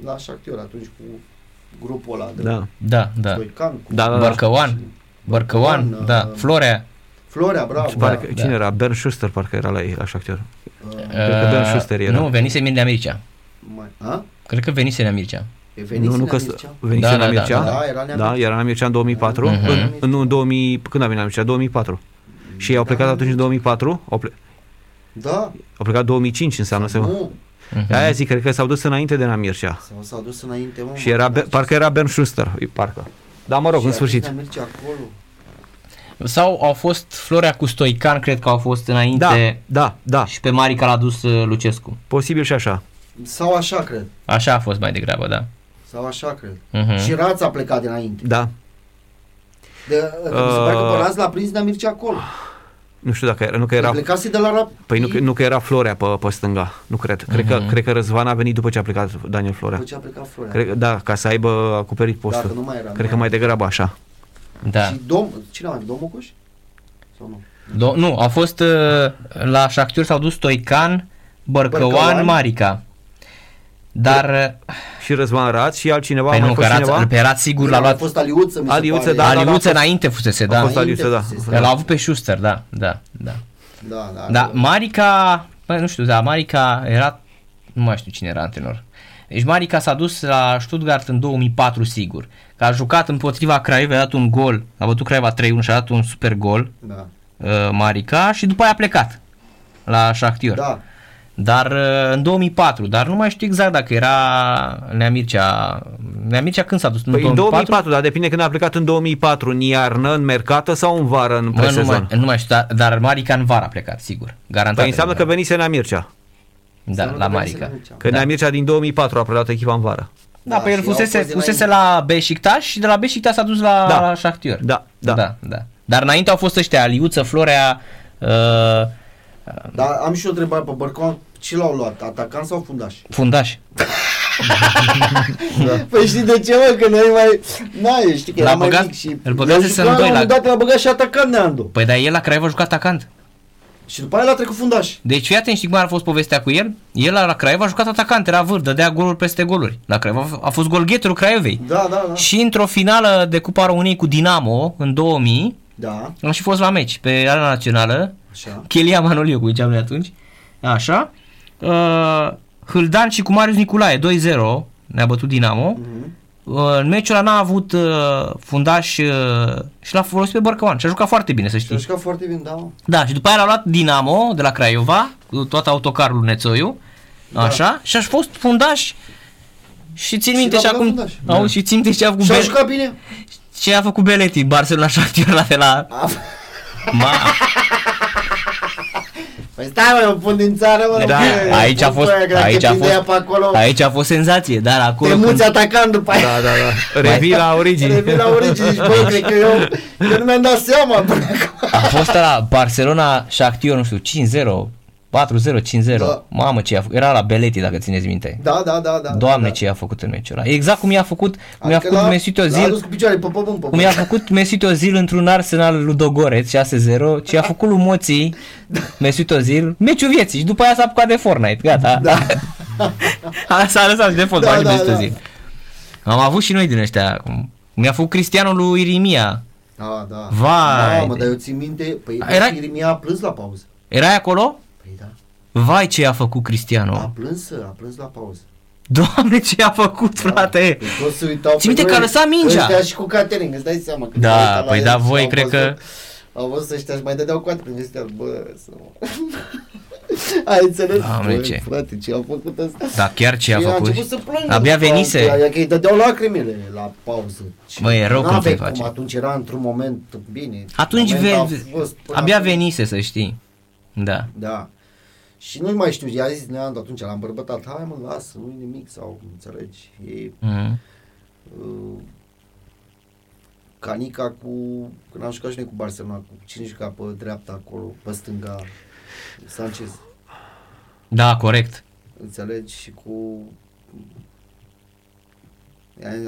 la Shakhtar atunci cu grupul ăla de Da. Da, da. Stoican, cu Da, da, da. Bărcăoan, Bărcăoan, Bărcăoan, da, uh, Florea. Florea, bravo. Și pare da, că, da. cine era? Bern Schuster parcă era la ei, la Shakhtar. Uh, Cred că Dan Schuster era. Nu, venise Mircea Mircea. mai, a? Cred că venise Nea Mircea. E venit Nu, nu că Mircea? venise Da, la da, da, Mircea. Da, era Nea Da, Mircea. era la Mircea în 2004. Mhm. În, în, nu, în 2000, când a venit la Mircea? 2004. Și ei au plecat Da. atunci în 2004, au, ple, Da, au plecat 2005 înseamnă să nu. Mhm. Aia zic, cred că s-au dus înainte de la Mircea. Sau s-a dus înainte, mă. Și era, Be- parcă era Bern Schuster, e, parcă. Da, mă rog, Și în a sfârșit. Nea Mircea acolo. Sau au fost Florea cu Stoican, cred că au fost Da, înainte da, da, și pe Marica l-a dus uh, Lucescu. posibil și așa. Sau așa, cred. Așa a fost mai degrabă, da. Sau așa, cred. Mhm. Și Rața a plecat dinainte. Da, De, uh, mi se pare că Uh. pe Rața l-a prins Nea Mircea acolo. nu știu dacă era, nu că Era... era, Plecase de la Rapid. păi nu, că- nu că era Florea pe, pe stânga, nu cred. Cred, că, Mhm. cred că Răzvan a venit după ce a plecat Daniel Florea. După ce a plecat Florea. Cred, că- da, ca să aibă acoperit Dacă postul. nu mai era. Cred nu că mai degrabă așa. Da. Și dom... Cine mai Domnul Coș? Sau nu? Do- nu, a fost uh, la Shakhtar s-au dus Stoican, Bărcăoan, Bărcăoan. Marica. Dar, uh, Și Răzvan Raț și altcineva, păi mai nu, că fost Raț, cineva? pe Raț sigur l-a A luat. fost Aliuță, mi se Aliuță, pare. da, da, Aliuță a fost- înainte fusese, A da. fost Înainte Aliuță, da. fusese. Că l-a avut pe Schuster, da, da, da. Da, da. Da, Marica, bă, nu știu, da, Marica era, nu mai știu cine era antrenor. Deci Marica s-a dus la Stuttgart în 2004 sigur. Că a jucat împotriva Craiova, a dat un gol, a bătut Craiova 3-1 și a dat un super gol Da. uh, Marica și după aia a plecat la Shakhtar. Da. Dar uh, în 2004, dar nu mai știu exact dacă era Nea Mircea. Nea Mircea când s-a dus? Păi în 2004, dar depinde când a plecat în 2004, în iarnă, în mercată sau în vară, în Mă, nu, presezon. mai, nu mai știu, dar, dar Marica în vară a plecat, sigur. Garantat. Păi înseamnă în că vară. venise Nea Mircea. Da, Înseamnă la că venise Marica. Nea Mircea. Că Da. Nea Mircea din 2004 a preluat echipa în vară. Da, Da, pe el și au fusese, fost fusese dinainte. la Beşiktaş și de la Beşiktaş s-a dus la, Da. la Shakhtar. Da, da. da, da. Dar înainte au fost ăștia, Aliuță, Florea, uh, Dar am și o întrebare pe Bărcoan. Ce l-au luat? Atacant sau fundaș? fundaș. Păi știi de ce, mă? Că noi mai... Na, știi că L-a era mai băgat- mic și... îl băgase El să juca, în doi la un la- moment dat l-a băgat și atacant Neandu. Păi dar el la Craiova a jucat atacant. Și după aia l-a trecut fundaș. Deci fii atent, știi cum a fost povestea cu el? El la Craiova a jucat atacant, era vârf, dădea goluri peste goluri. La Craiova a fost golgheterul Craiovei. Da, da, da. Și într-o finală de Cupa României cu Dinamo în 2000, Da, am și fost la meci pe Arena Națională, așa. Chelia Manoliu, cu ziceam noi atunci. Așa. Uh, Hâldan și cu Marius Niculae, 2-0, ne-a bătut Dinamo. Mhm. Uh, în meciul ăla n-a avut uh, fundaș uh, și l-a folosit pe Bărcăoan și a jucat foarte bine, să Și a știi. jucat foarte bine, da. mă. Da, și după aia l-a luat Dinamo de la Craiova, cu tot autocarul lui Nețoiu, Da. așa, și a fost fundaș și țin Și minte l-a și băgat acum, fundaș. auzi, și țin minte ce a făcut, Și a Be- jucat bine. ce a făcut Beleti, Barcelona Shakhtar la de la... A- Ma, Păi stai mă, eu pun din țară, mă. da, bă, aici a pun fost, pe aia, că dacă aici a prinde ea fost, pe acolo, aici a fost senzație, dar acolo te muți când, atacant după aia. Da, da, da. Revii la origini. Revii la origini și bă, cred că eu, eu nu mi-am dat seama până acum. a fost la Barcelona Shakhtar, nu știu, 5-0, 4-0, 5-0, Da. mamă ce a făcut, era la Beleti dacă țineți minte. Da, da, da, da. Doamne da. ce a făcut în meciul ăla. Exact cum i-a făcut, cum i-a Adică făcut l-a- Mesut L-a Özil adus cu picioare pe pământ, pe Cum i-a făcut Mesut Özil într-un Arsenal Ludogoreț 6-0, ce a făcut lui Moții Mesut Özil, meciul vieții și după aia s-a apucat de Fortnite, gata. Da. A, s-a lăsat de fotbal Da, și da, Mesut da. Özil. Am avut și noi din ăștia. cum- Mi-a făcut Cristianul lui Irimia. Da, da. Vai. Da, mă, dar eu țin minte, păi Era- Era... Irimia a plâns la pauză. Erai acolo? Păi da. Vai ce a făcut A Cristiano. plâns, a plâns la pauză. Doamne ce a făcut, frate. Păi toți se uitau Ții minte pe că a noi, lăsat mingea? Ăștia și cu catering, îți dai seama. când Da, se uitau la păi el da, și voi au cred văzut- că- Au văzut ăștia și mai dădeau cu prin vestea, bă, să mă... Ai înțeles? Doamne, Băi, ce. Frate, ce a făcut ăsta? Da, chiar ce a Și făcut. început să plângă. Abia după venise. aceea, Că îi dădeau lacrimile la pauză. Și Mă, e rău când n-aveai te face. cum, Atunci era într-un moment bine. Atunci Moment ve- a fost până abia acum. venise să știi. Da. Da. Și nu mai știu, i-a zis Neandu atunci, l-am bărbătat, hai mă, lasă, nu-i nimic sau, înțelegi, e, Mhm. uh, Canica cu, când am jucat și noi cu Barcelona, cu cine juca pe dreapta acolo, pe stânga, Sanchez, Da, corect. înțelegi, și cu...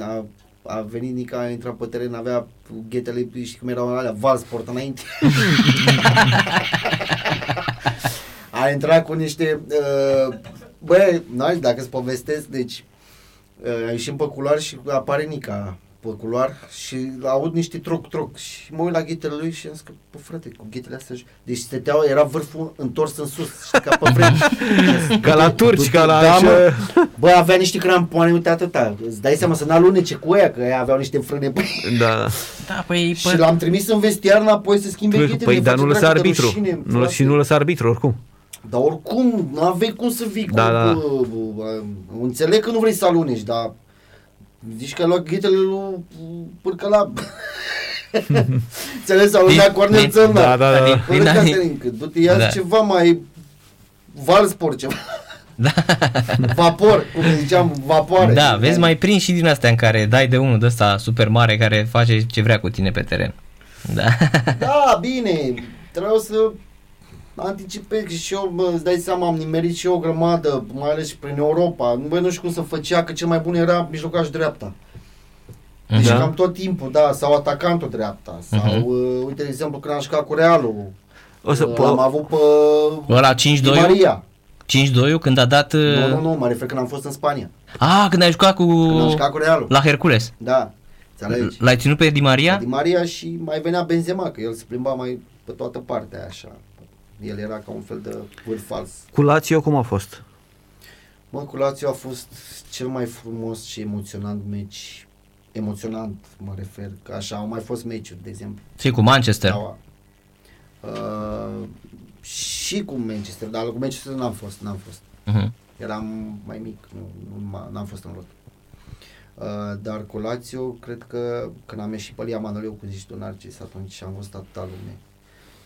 A, a venit Nica, a intrat pe teren, avea ghetele, și cum erau alea, Valsport înainte. a intrat cu niște... Uh, bă, n dacă îți povestesc, deci uh, ieșim pe culoar și apare Nica pe culoar și aud niște troc-troc și mă uit la ghetele lui și am zis că, bă, frate, cu ghetele astea deci stăteau, era vârful întors în sus, știi, ca pe vreme. Ca la turci, ca la... Da, așa- mă. Bă, avea niște crampoane, uite atâta. Îți dai seama să n-alunece cu ea, că ea aveau niște frâne. Păi, Da, da. Da, păi, și l-am trimis în vestiar înapoi să schimbe ghetele. Păi, dar face nu lăsa dracu de arbitru. rușine, Nu, frate. și nu lăsa arbitru, oricum. Dar oricum, nu aveai cum să vii Da, cu... da. Bă, bă, bă, înțeleg că nu vrei să aluneci, dar... Zici că ai luat ghetele lui Pârcăla. Înțeles, a Din- luat Cornel din- Țărnar. Da, da, da. Din- Bă, din anii- Cătălin, că du-te, ia Da. ceva mai... Valsport ceva. Da. Vapor, cum ziceam, vapoare. Da, vezi, mai prins și din astea în care dai de unul de ăsta super mare care face ce vrea cu tine pe teren. Da. Da, bine, trebuie să anticipez și eu, bă, îți dai seama, am nimerit și eu o grămadă, mai ales și prin Europa. Nu, bă, nu știu cum să făcea, că cel mai bun era mijlocaș dreapta. Deci Da. cam tot timpul, da, sau atacantul dreapta, sau, Mhm. uh, uite, de exemplu, când am jucat cu Realul, O să, uh, am avut pe Ăla Di 5-2 Maria. 5-2 când a dat... Nu, uh, nu, nu, mă refer când am fost în Spania. Ah, când ai jucat cu... Când am jucat cu Realul. La Hercules. Da, înțelegi? L-ai ținut pe Di Maria? Di Maria și mai venea Benzema, că el se plimba mai pe toată partea așa. El era ca un fel de vârf fals. cu Lazio cum a fost? Mă, cu Lazio a fost cel mai frumos și emoționant meci. Emoționant, mă refer, că așa au mai fost meciuri, de exemplu. Și cu Manchester. Steaua. Uh, și cu Manchester, dar cu Manchester n-am fost, n-am fost. Mhm. Eram mai mic, nu, nu m- n-am fost în lot. Uh, dar cu Lazio, cred că când am ieșit pe Lia Manoleu, cum zici tu, Narcis, atunci am văzut atâta lume.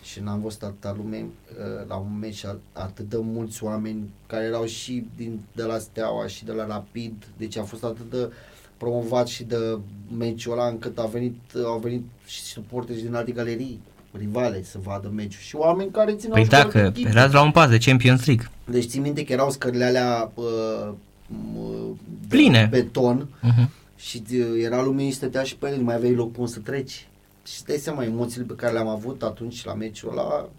Și n-am văzut atâta lume uh, la un meci a- atât de mulți oameni care erau și din, de la Steaua și de la Rapid, deci a fost atât de promovat și de meciul ăla încât a venit, au venit și suporteri din alte galerii rivale să vadă meciul și oameni care țineau Păi și cu dacă alte echipe. erați la un pas de Champions League. Deci țin minte că erau scările alea uh, m- de Pline. beton Mhm. și uh, era lume și stătea și pe ele, nu mai aveai loc pe unde să treci. Și îți dai seama, emoțiile pe care le-am avut atunci la meciul ăla,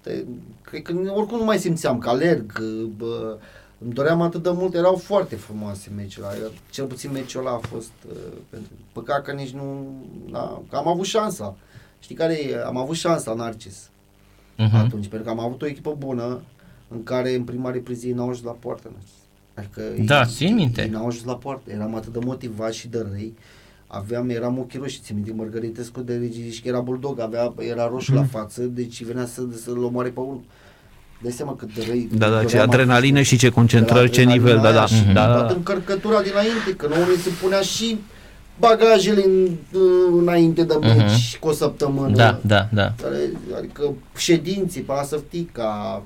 te, cred că oricum nu mai simțeam că alerg, că, bă, îmi doream atât de mult, erau foarte frumoase meciul ăla. Cel puțin meciul ăla a fost, uh, pentru, păcat că nici nu, na, că am avut șansa. Știi care e? Am avut șansa, Narcis Mhm. atunci, pentru că am avut o echipă bună în care în prima repriză ei n-au ajuns la poartă. Adică Da, ei, țin minte. Ei n-au ajuns la poartă. Eram atât de motivat și de răi. Aveam, eram ochii roșii, țin minte, Mărgăritescu de zici că era bulldog, avea, era roșu Mhm. la față, deci venea să, să-l omoare pe unul. Dai seama cât de răi. Da, da, ce doream adrenalină atunci. și ce concentrări, ce Adrenalina nivel, da, aia da. Și da, toată da. încărcătura dinainte, că nouă ni se punea și bagajele în, înainte de meci Mhm. cu o săptămână. Da, da, da. Care, adică ședinții, Panasăftica,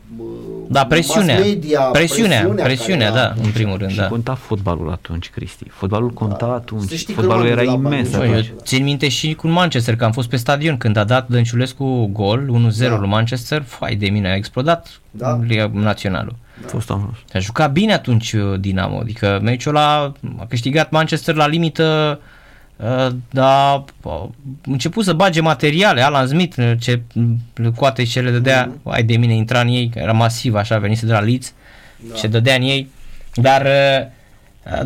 Da, presiunea. mass media, Presiunea, presiunea, care da, în primul rând, Și da. conta fotbalul atunci, Cristi. Fotbalul conta Să atunci. știi că Fotbalul nu am era de la imens bani. Bă, Băi, atunci. eu țin minte și cu Manchester, că am fost pe stadion când a dat Dănciulescu gol, 1-0 Da. lui Manchester, fai de mine, a explodat Da. în Liga Naționalul. A fost am A jucat bine atunci uh, Dinamo, adică meciul ăla a câștigat Manchester la limită uh, dar a început să bage materiale, Alan Smith uh, ce le coate și ce le dădea, Mhm. ai de mine intra în ei, că era masiv așa, venise de la Leeds Da. și se dădea în ei, dar uh,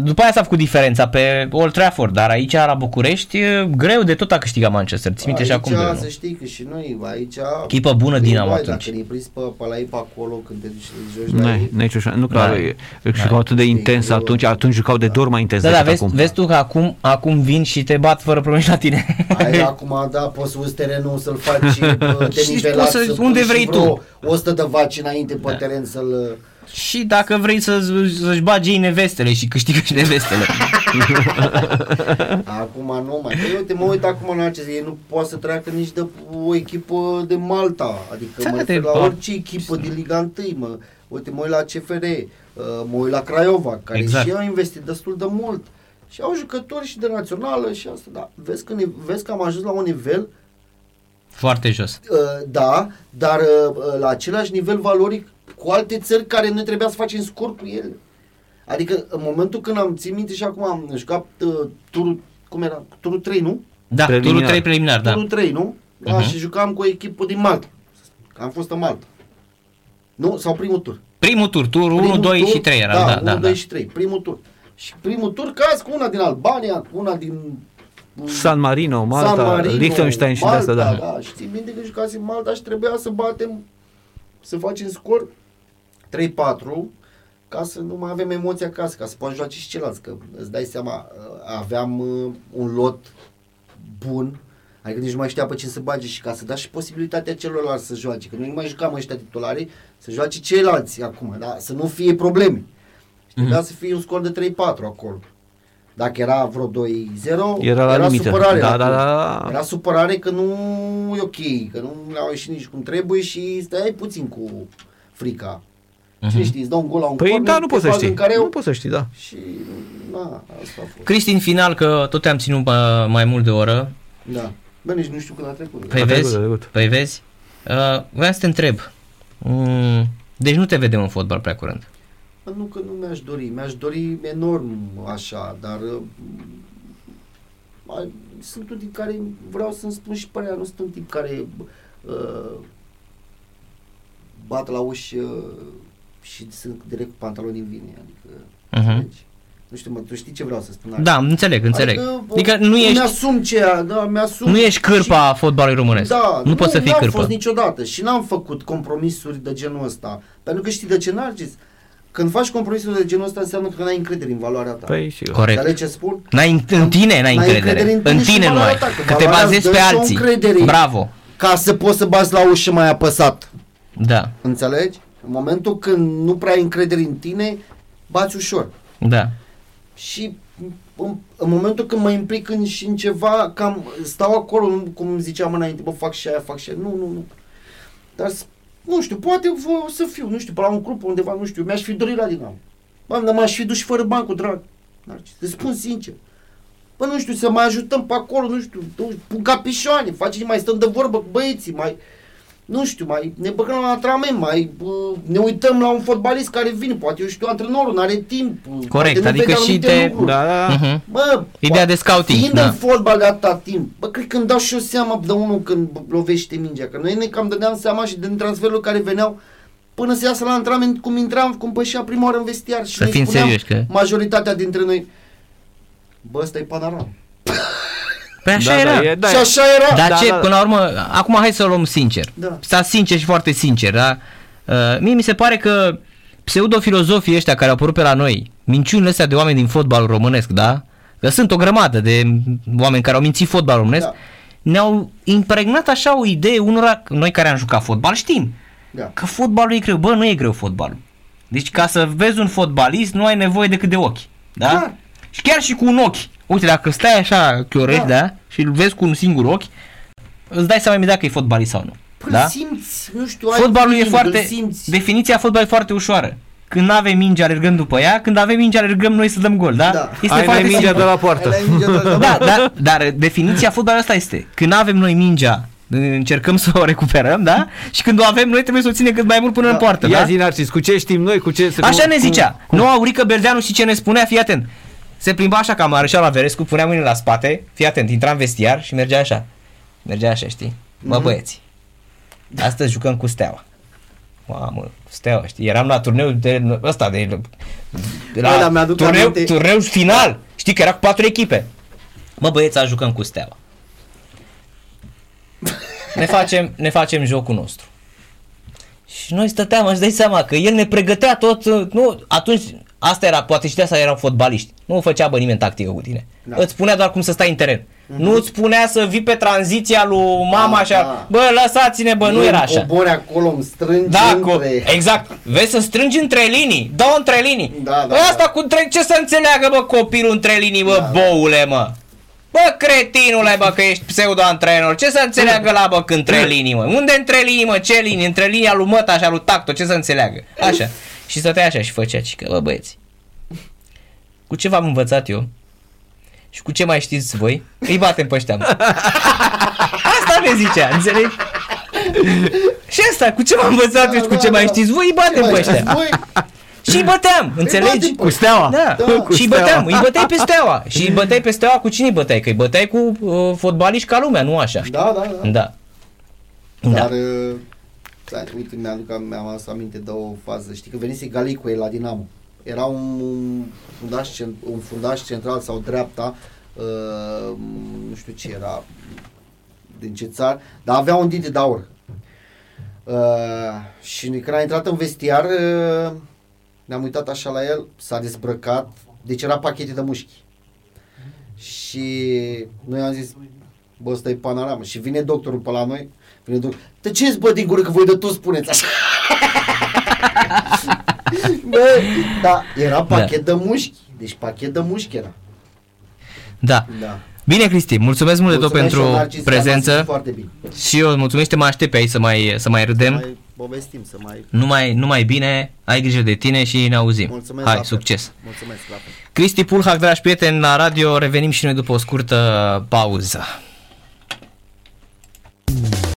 după aia s-a făcut diferența pe Old Trafford, dar aici la București uh, greu de tot a câștigat Manchester, ți minte și acum de Aici, să știi că și noi, aici... Echipă bună Dinamo Băi, atunci. Dacă ne-ai prins pe, pe la ei pe acolo, când te duci să te joci la Nu, ei... nici așa. Nu că Da. da. jucau atât de intens greu. atunci, atunci jucau de două ori mai intens Da, da, decât vezi, acum. vezi tu că acum, acum vin și te bat fără probleme și la tine. Ai acum, da, poți să uzi terenul, să-l faci bă, Și denivelat, poți să- să unde pui vrei și vreo tu. 100 de vaci înainte pe Da. teren să-l... Și dacă vrei să, să-și bagi ei nevestele și câștigă și nevestele. Acum nu mai. Păi uite, mă uit acum la acest, ei nu poate să treacă nici de o echipă de Malta, adică Da, mă de refer la bă. orice echipă din Liga 1, mă, uite, mă uit la CFR, uh, mă uit la Craiova, care Exact. și ei au investit destul de mult. Și au jucători și de națională și asta, da. Vezi că, ne, vezi că am ajuns la un nivel, Foarte jos. uh, da, dar uh, uh, la același nivel valoric cu alte țări care noi trebuia să facem scor cu ele. Adică în momentul când am țin minte și acum am jucat uh, turul, cum era, turul 3, nu? Da, Preliminar. turul 3 preliminar, da. Turul 3, nu? Da, Mhm. și jucam cu o echipă din Malta. Că Am fost în Malta. Nu? Sau primul tur. Primul tur, turul 1, Primul 2 tur, și 3 era, da, da, 1, da, 2 da. și 3. Primul tur. Și primul tur caz cu una din Albania, cu una din San Marino, Malta, San Marino, Liechtenstein și de Malta, asta, da. da. Și țin minte că jucasem Malta și trebuia să batem, să facem scor 3-4 ca să nu mai avem emoții acasă, ca să poată joace și ceilalți, că îți dai seama, aveam uh, un lot bun, adică nici nu mai știa pe cine să bage și ca să da și posibilitatea celorlalți să joace, că noi nu mai jucam ăștia titulari, să joace ceilalți acum, da? să nu fie probleme. Și trebuia să fie un scor de 3-4 acolo. Dacă era vreo 2-0, Era la limită. supărare. Da, la da, club. da. Era supărare că nu e ok, că nu le-au ieșit nici cum trebuie și stai puțin cu frica. Cine știe, îți dau un gol la un Păi corner, da, nu te poți să bagi știi. În care Nu poți să știi, da. Și, na, asta a fost. Cristi, în final, că tot te-am ținut bă, mai mult de o oră, Da. Bă, nici nu știu când a trecut. păi A vezi, trecut, a trecut. păi vezi, uh, vreau să te întreb, mm, deci nu te vedem în fotbal prea curând. Bă, Nu că nu mi-aș dori, mi-aș dori enorm așa, dar uh, mai- sunt un tip care vreau să-mi spun și părerea, nu sunt un tip care uh, bat la uși uh, și sunt direct cu pantaloni în vine, adică, Mhm. înțelegi? Nu știu, mă, tu știi ce vreau să spun? Da, înțeleg, înțeleg. Adică, Adică nu ești, Mi-asum ce, da, mi-asum. nu ești cârpa fotbalului românesc. Da, nu poți să fii n-am cârpă. fost niciodată și n-am făcut compromisuri de genul ăsta. Pentru că știi de ce, Narcis? Când faci compromisuri de genul ăsta înseamnă că n-ai încredere în valoarea ta. Păi și eu. Corect. Înțelegi ce spun? N-ai, în tine n-ai încredere. încredere În și tine nu ai. valoarea ta, că Că te valoarea bazezi îți pe dă și o alții. încredere. Bravo. Ca să poți să bați la ușă mai apăsat. Da, Înțelegi? În momentul când nu prea ai încredere în tine, bați ușor. da. Și în, în momentul când mă implic în, și în ceva, cam stau acolo, nu- cum ziceam înainte, bă, fac și aia, fac și aia. Nu, nu, nu. Dar, s- nu știu, poate vă, să fiu, nu știu, pe la un club undeva, nu știu, mi-aș fi dorit la Dinamo. Bă, dar m-aș fi dus și fără bani cu drag. Narcis, Îți spun sincer. Bă, nu știu, să mai ajutăm pe acolo, nu știu, nu știu, pun capișoane, facem, mai stăm de vorbă cu băieții, mai, nu știu, mai ne băgăm la antrenament, mai bă, ne uităm la un fotbalist care vine, poate eu știu, antrenorul nu are timp. Corect, poate nu adică vede și anumite te- lucruri. Da, da, da. Mhm. Bă, Ideea bă, de scouting, Fiind da. în fotbal de atâta timp, bă, cred că îmi dau și eu seama de unul când lovește mingea, că noi ne cam dădeam seama și din transferurile care veneau până să iasă la antrenament, cum intram, cum pășea prima oară în vestiar și Să ne fim spuneam serioși, că- majoritatea dintre noi, bă, ăsta e panoram. Păi așa da, era. Da, e, da, și așa era. Dar Da, ce, da, da. până la urmă, acum hai să o luăm sincer. Da. Sta sincer și foarte sincer, da? Uh, mie mi se pare că pseudofilozofii ăștia care au apărut pe la noi, minciunile astea de oameni din fotbalul românesc, da? Că sunt o grămadă de oameni care au mințit fotbalul românesc, Da. ne-au impregnat așa o idee unora, noi care am jucat fotbal știm, Da. că fotbalul e greu. Bă, nu e greu fotbalul. Deci ca să vezi un fotbalist nu ai nevoie decât de ochi. Da? Clar. Și chiar și cu un ochi. Uite, dacă stai așa chiorești, da. Da. da? Și îl vezi cu un singur ochi, îți dai seama imediat că e fotbalist sau nu. Păi da? simți, nu știu, ai Fotbalul e timp, foarte... îl simți. Definiția fotbalului e foarte ușoară. Când nu avem minge, alergăm după ea, când avem minge, alergăm noi să dăm gol, da? Da. Este Ai foarte mai mingea simplu. de la poartă. Ai mingea de la- Da, da, dar definiția fotbalului asta este. Când avem noi mingea, încercăm să o recuperăm, da? Și când o avem noi trebuie să o ținem cât mai mult până Da. în poartă, Ia da? zi, Narcis, cu ce știm noi, cu ce... Așa cu, ne zicea. Cu, Nu, Aurică Berdeanu și ce ne spunea, fii atent. Se plimba așa ca Mareșal la Verescu, punea mâinile la spate, fii atent, intra în vestiar și mergea așa. Mergea așa, știi? Mă Mhm. băieți, astăzi jucăm cu Steaua. Mamă, cu Steaua, știi? Eram la turneu de ăsta, de, de la Bă, dar mi-aduc turneu, aminte. turneu final. Știi că era cu patru echipe. Mă băieți, azi jucăm cu Steaua. Ne facem, ne facem jocul nostru. Și noi stăteam, îți dai seama că el ne pregătea tot, uh, nu, atunci, asta era, poate și de asta erau fotbaliști. Nu făcea bă nimeni tactică cu tine. Da. Da. Îți spunea doar cum să stai în teren. Nu îți spunea să vii pe tranziția lui mama Da, așa, da. bă, lăsați-ne, bă, nu era așa. Cobori acolo, îmi strângi Da, cu, între... exact. Vezi să strângi între linii. Dă între linii. Da, da, Asta da. cu între, ce să înțeleagă, bă, copilul între linii, bă, Da, da. boule, mă. Bă, cretinule, bă, că ești pseudo-antrenor. Ce să înțeleagă la, bă, că între linii, mă? Unde între linii, mă? Ce linii? Între linia lui Măta și a lui Tacto, ce să înțeleagă? Așa. Și stătea așa și făcea, și că, bă, băieți. Cu ce v-am învățat eu? Și cu ce mai știți voi? Îi batem pe ăștia. mă. Asta ne zicea, înțelegi? Și asta, cu ce m-am învățat eu și cu ce mai știți voi, îi batem pe ăștia. Voi, Și îi băteam, înțelegi? batem pe Cu steaua. Da, Da. da. Cu și îi Steaua. băteam, îi băteai pe steaua. Și îi băteai pe steaua cu cine îi băteai? Că îi băteai cu uh, fotbaliști ca lumea, nu așa. da, da, da. Da. Dar, Da. Uh, da, uite, mi-aduc, mi-am adus aminte de o fază. Știi că venise Galicu la Dinamo. Era un, un, fundaș, cent- un fundaș central sau dreapta, uh, nu știu ce era, din ce țară, dar avea un dinte de aur. Uh, și când a intrat în vestiar, uh, ne-am uitat așa la el, s-a dezbrăcat, deci era pachete de mușchi. Și noi am zis, bă, ăsta e panoramă. Și vine doctorul pe la noi, vine doctorul, de ce bă din gură că voi de tot spuneți așa? bă, da, era pachet de mușchi. Deci pachet de mușchi era. Da. Da. Bine, Cristi, mulțumesc mult de tot Mulțumesc și eu, pentru Narcis, te-am prezență. asistit Foarte bine. Și eu îți mulțumesc, te mai aștept pe aici să mai, să mai râdem. Mai povestim, să mai... Numai, numai bine, ai grijă de tine și ne auzim. Mulțumesc Hai, la fel. succes! Mulțumesc, la fel. Cristi Pulhac, dragi prieteni, la radio revenim și noi după o scurtă pauză.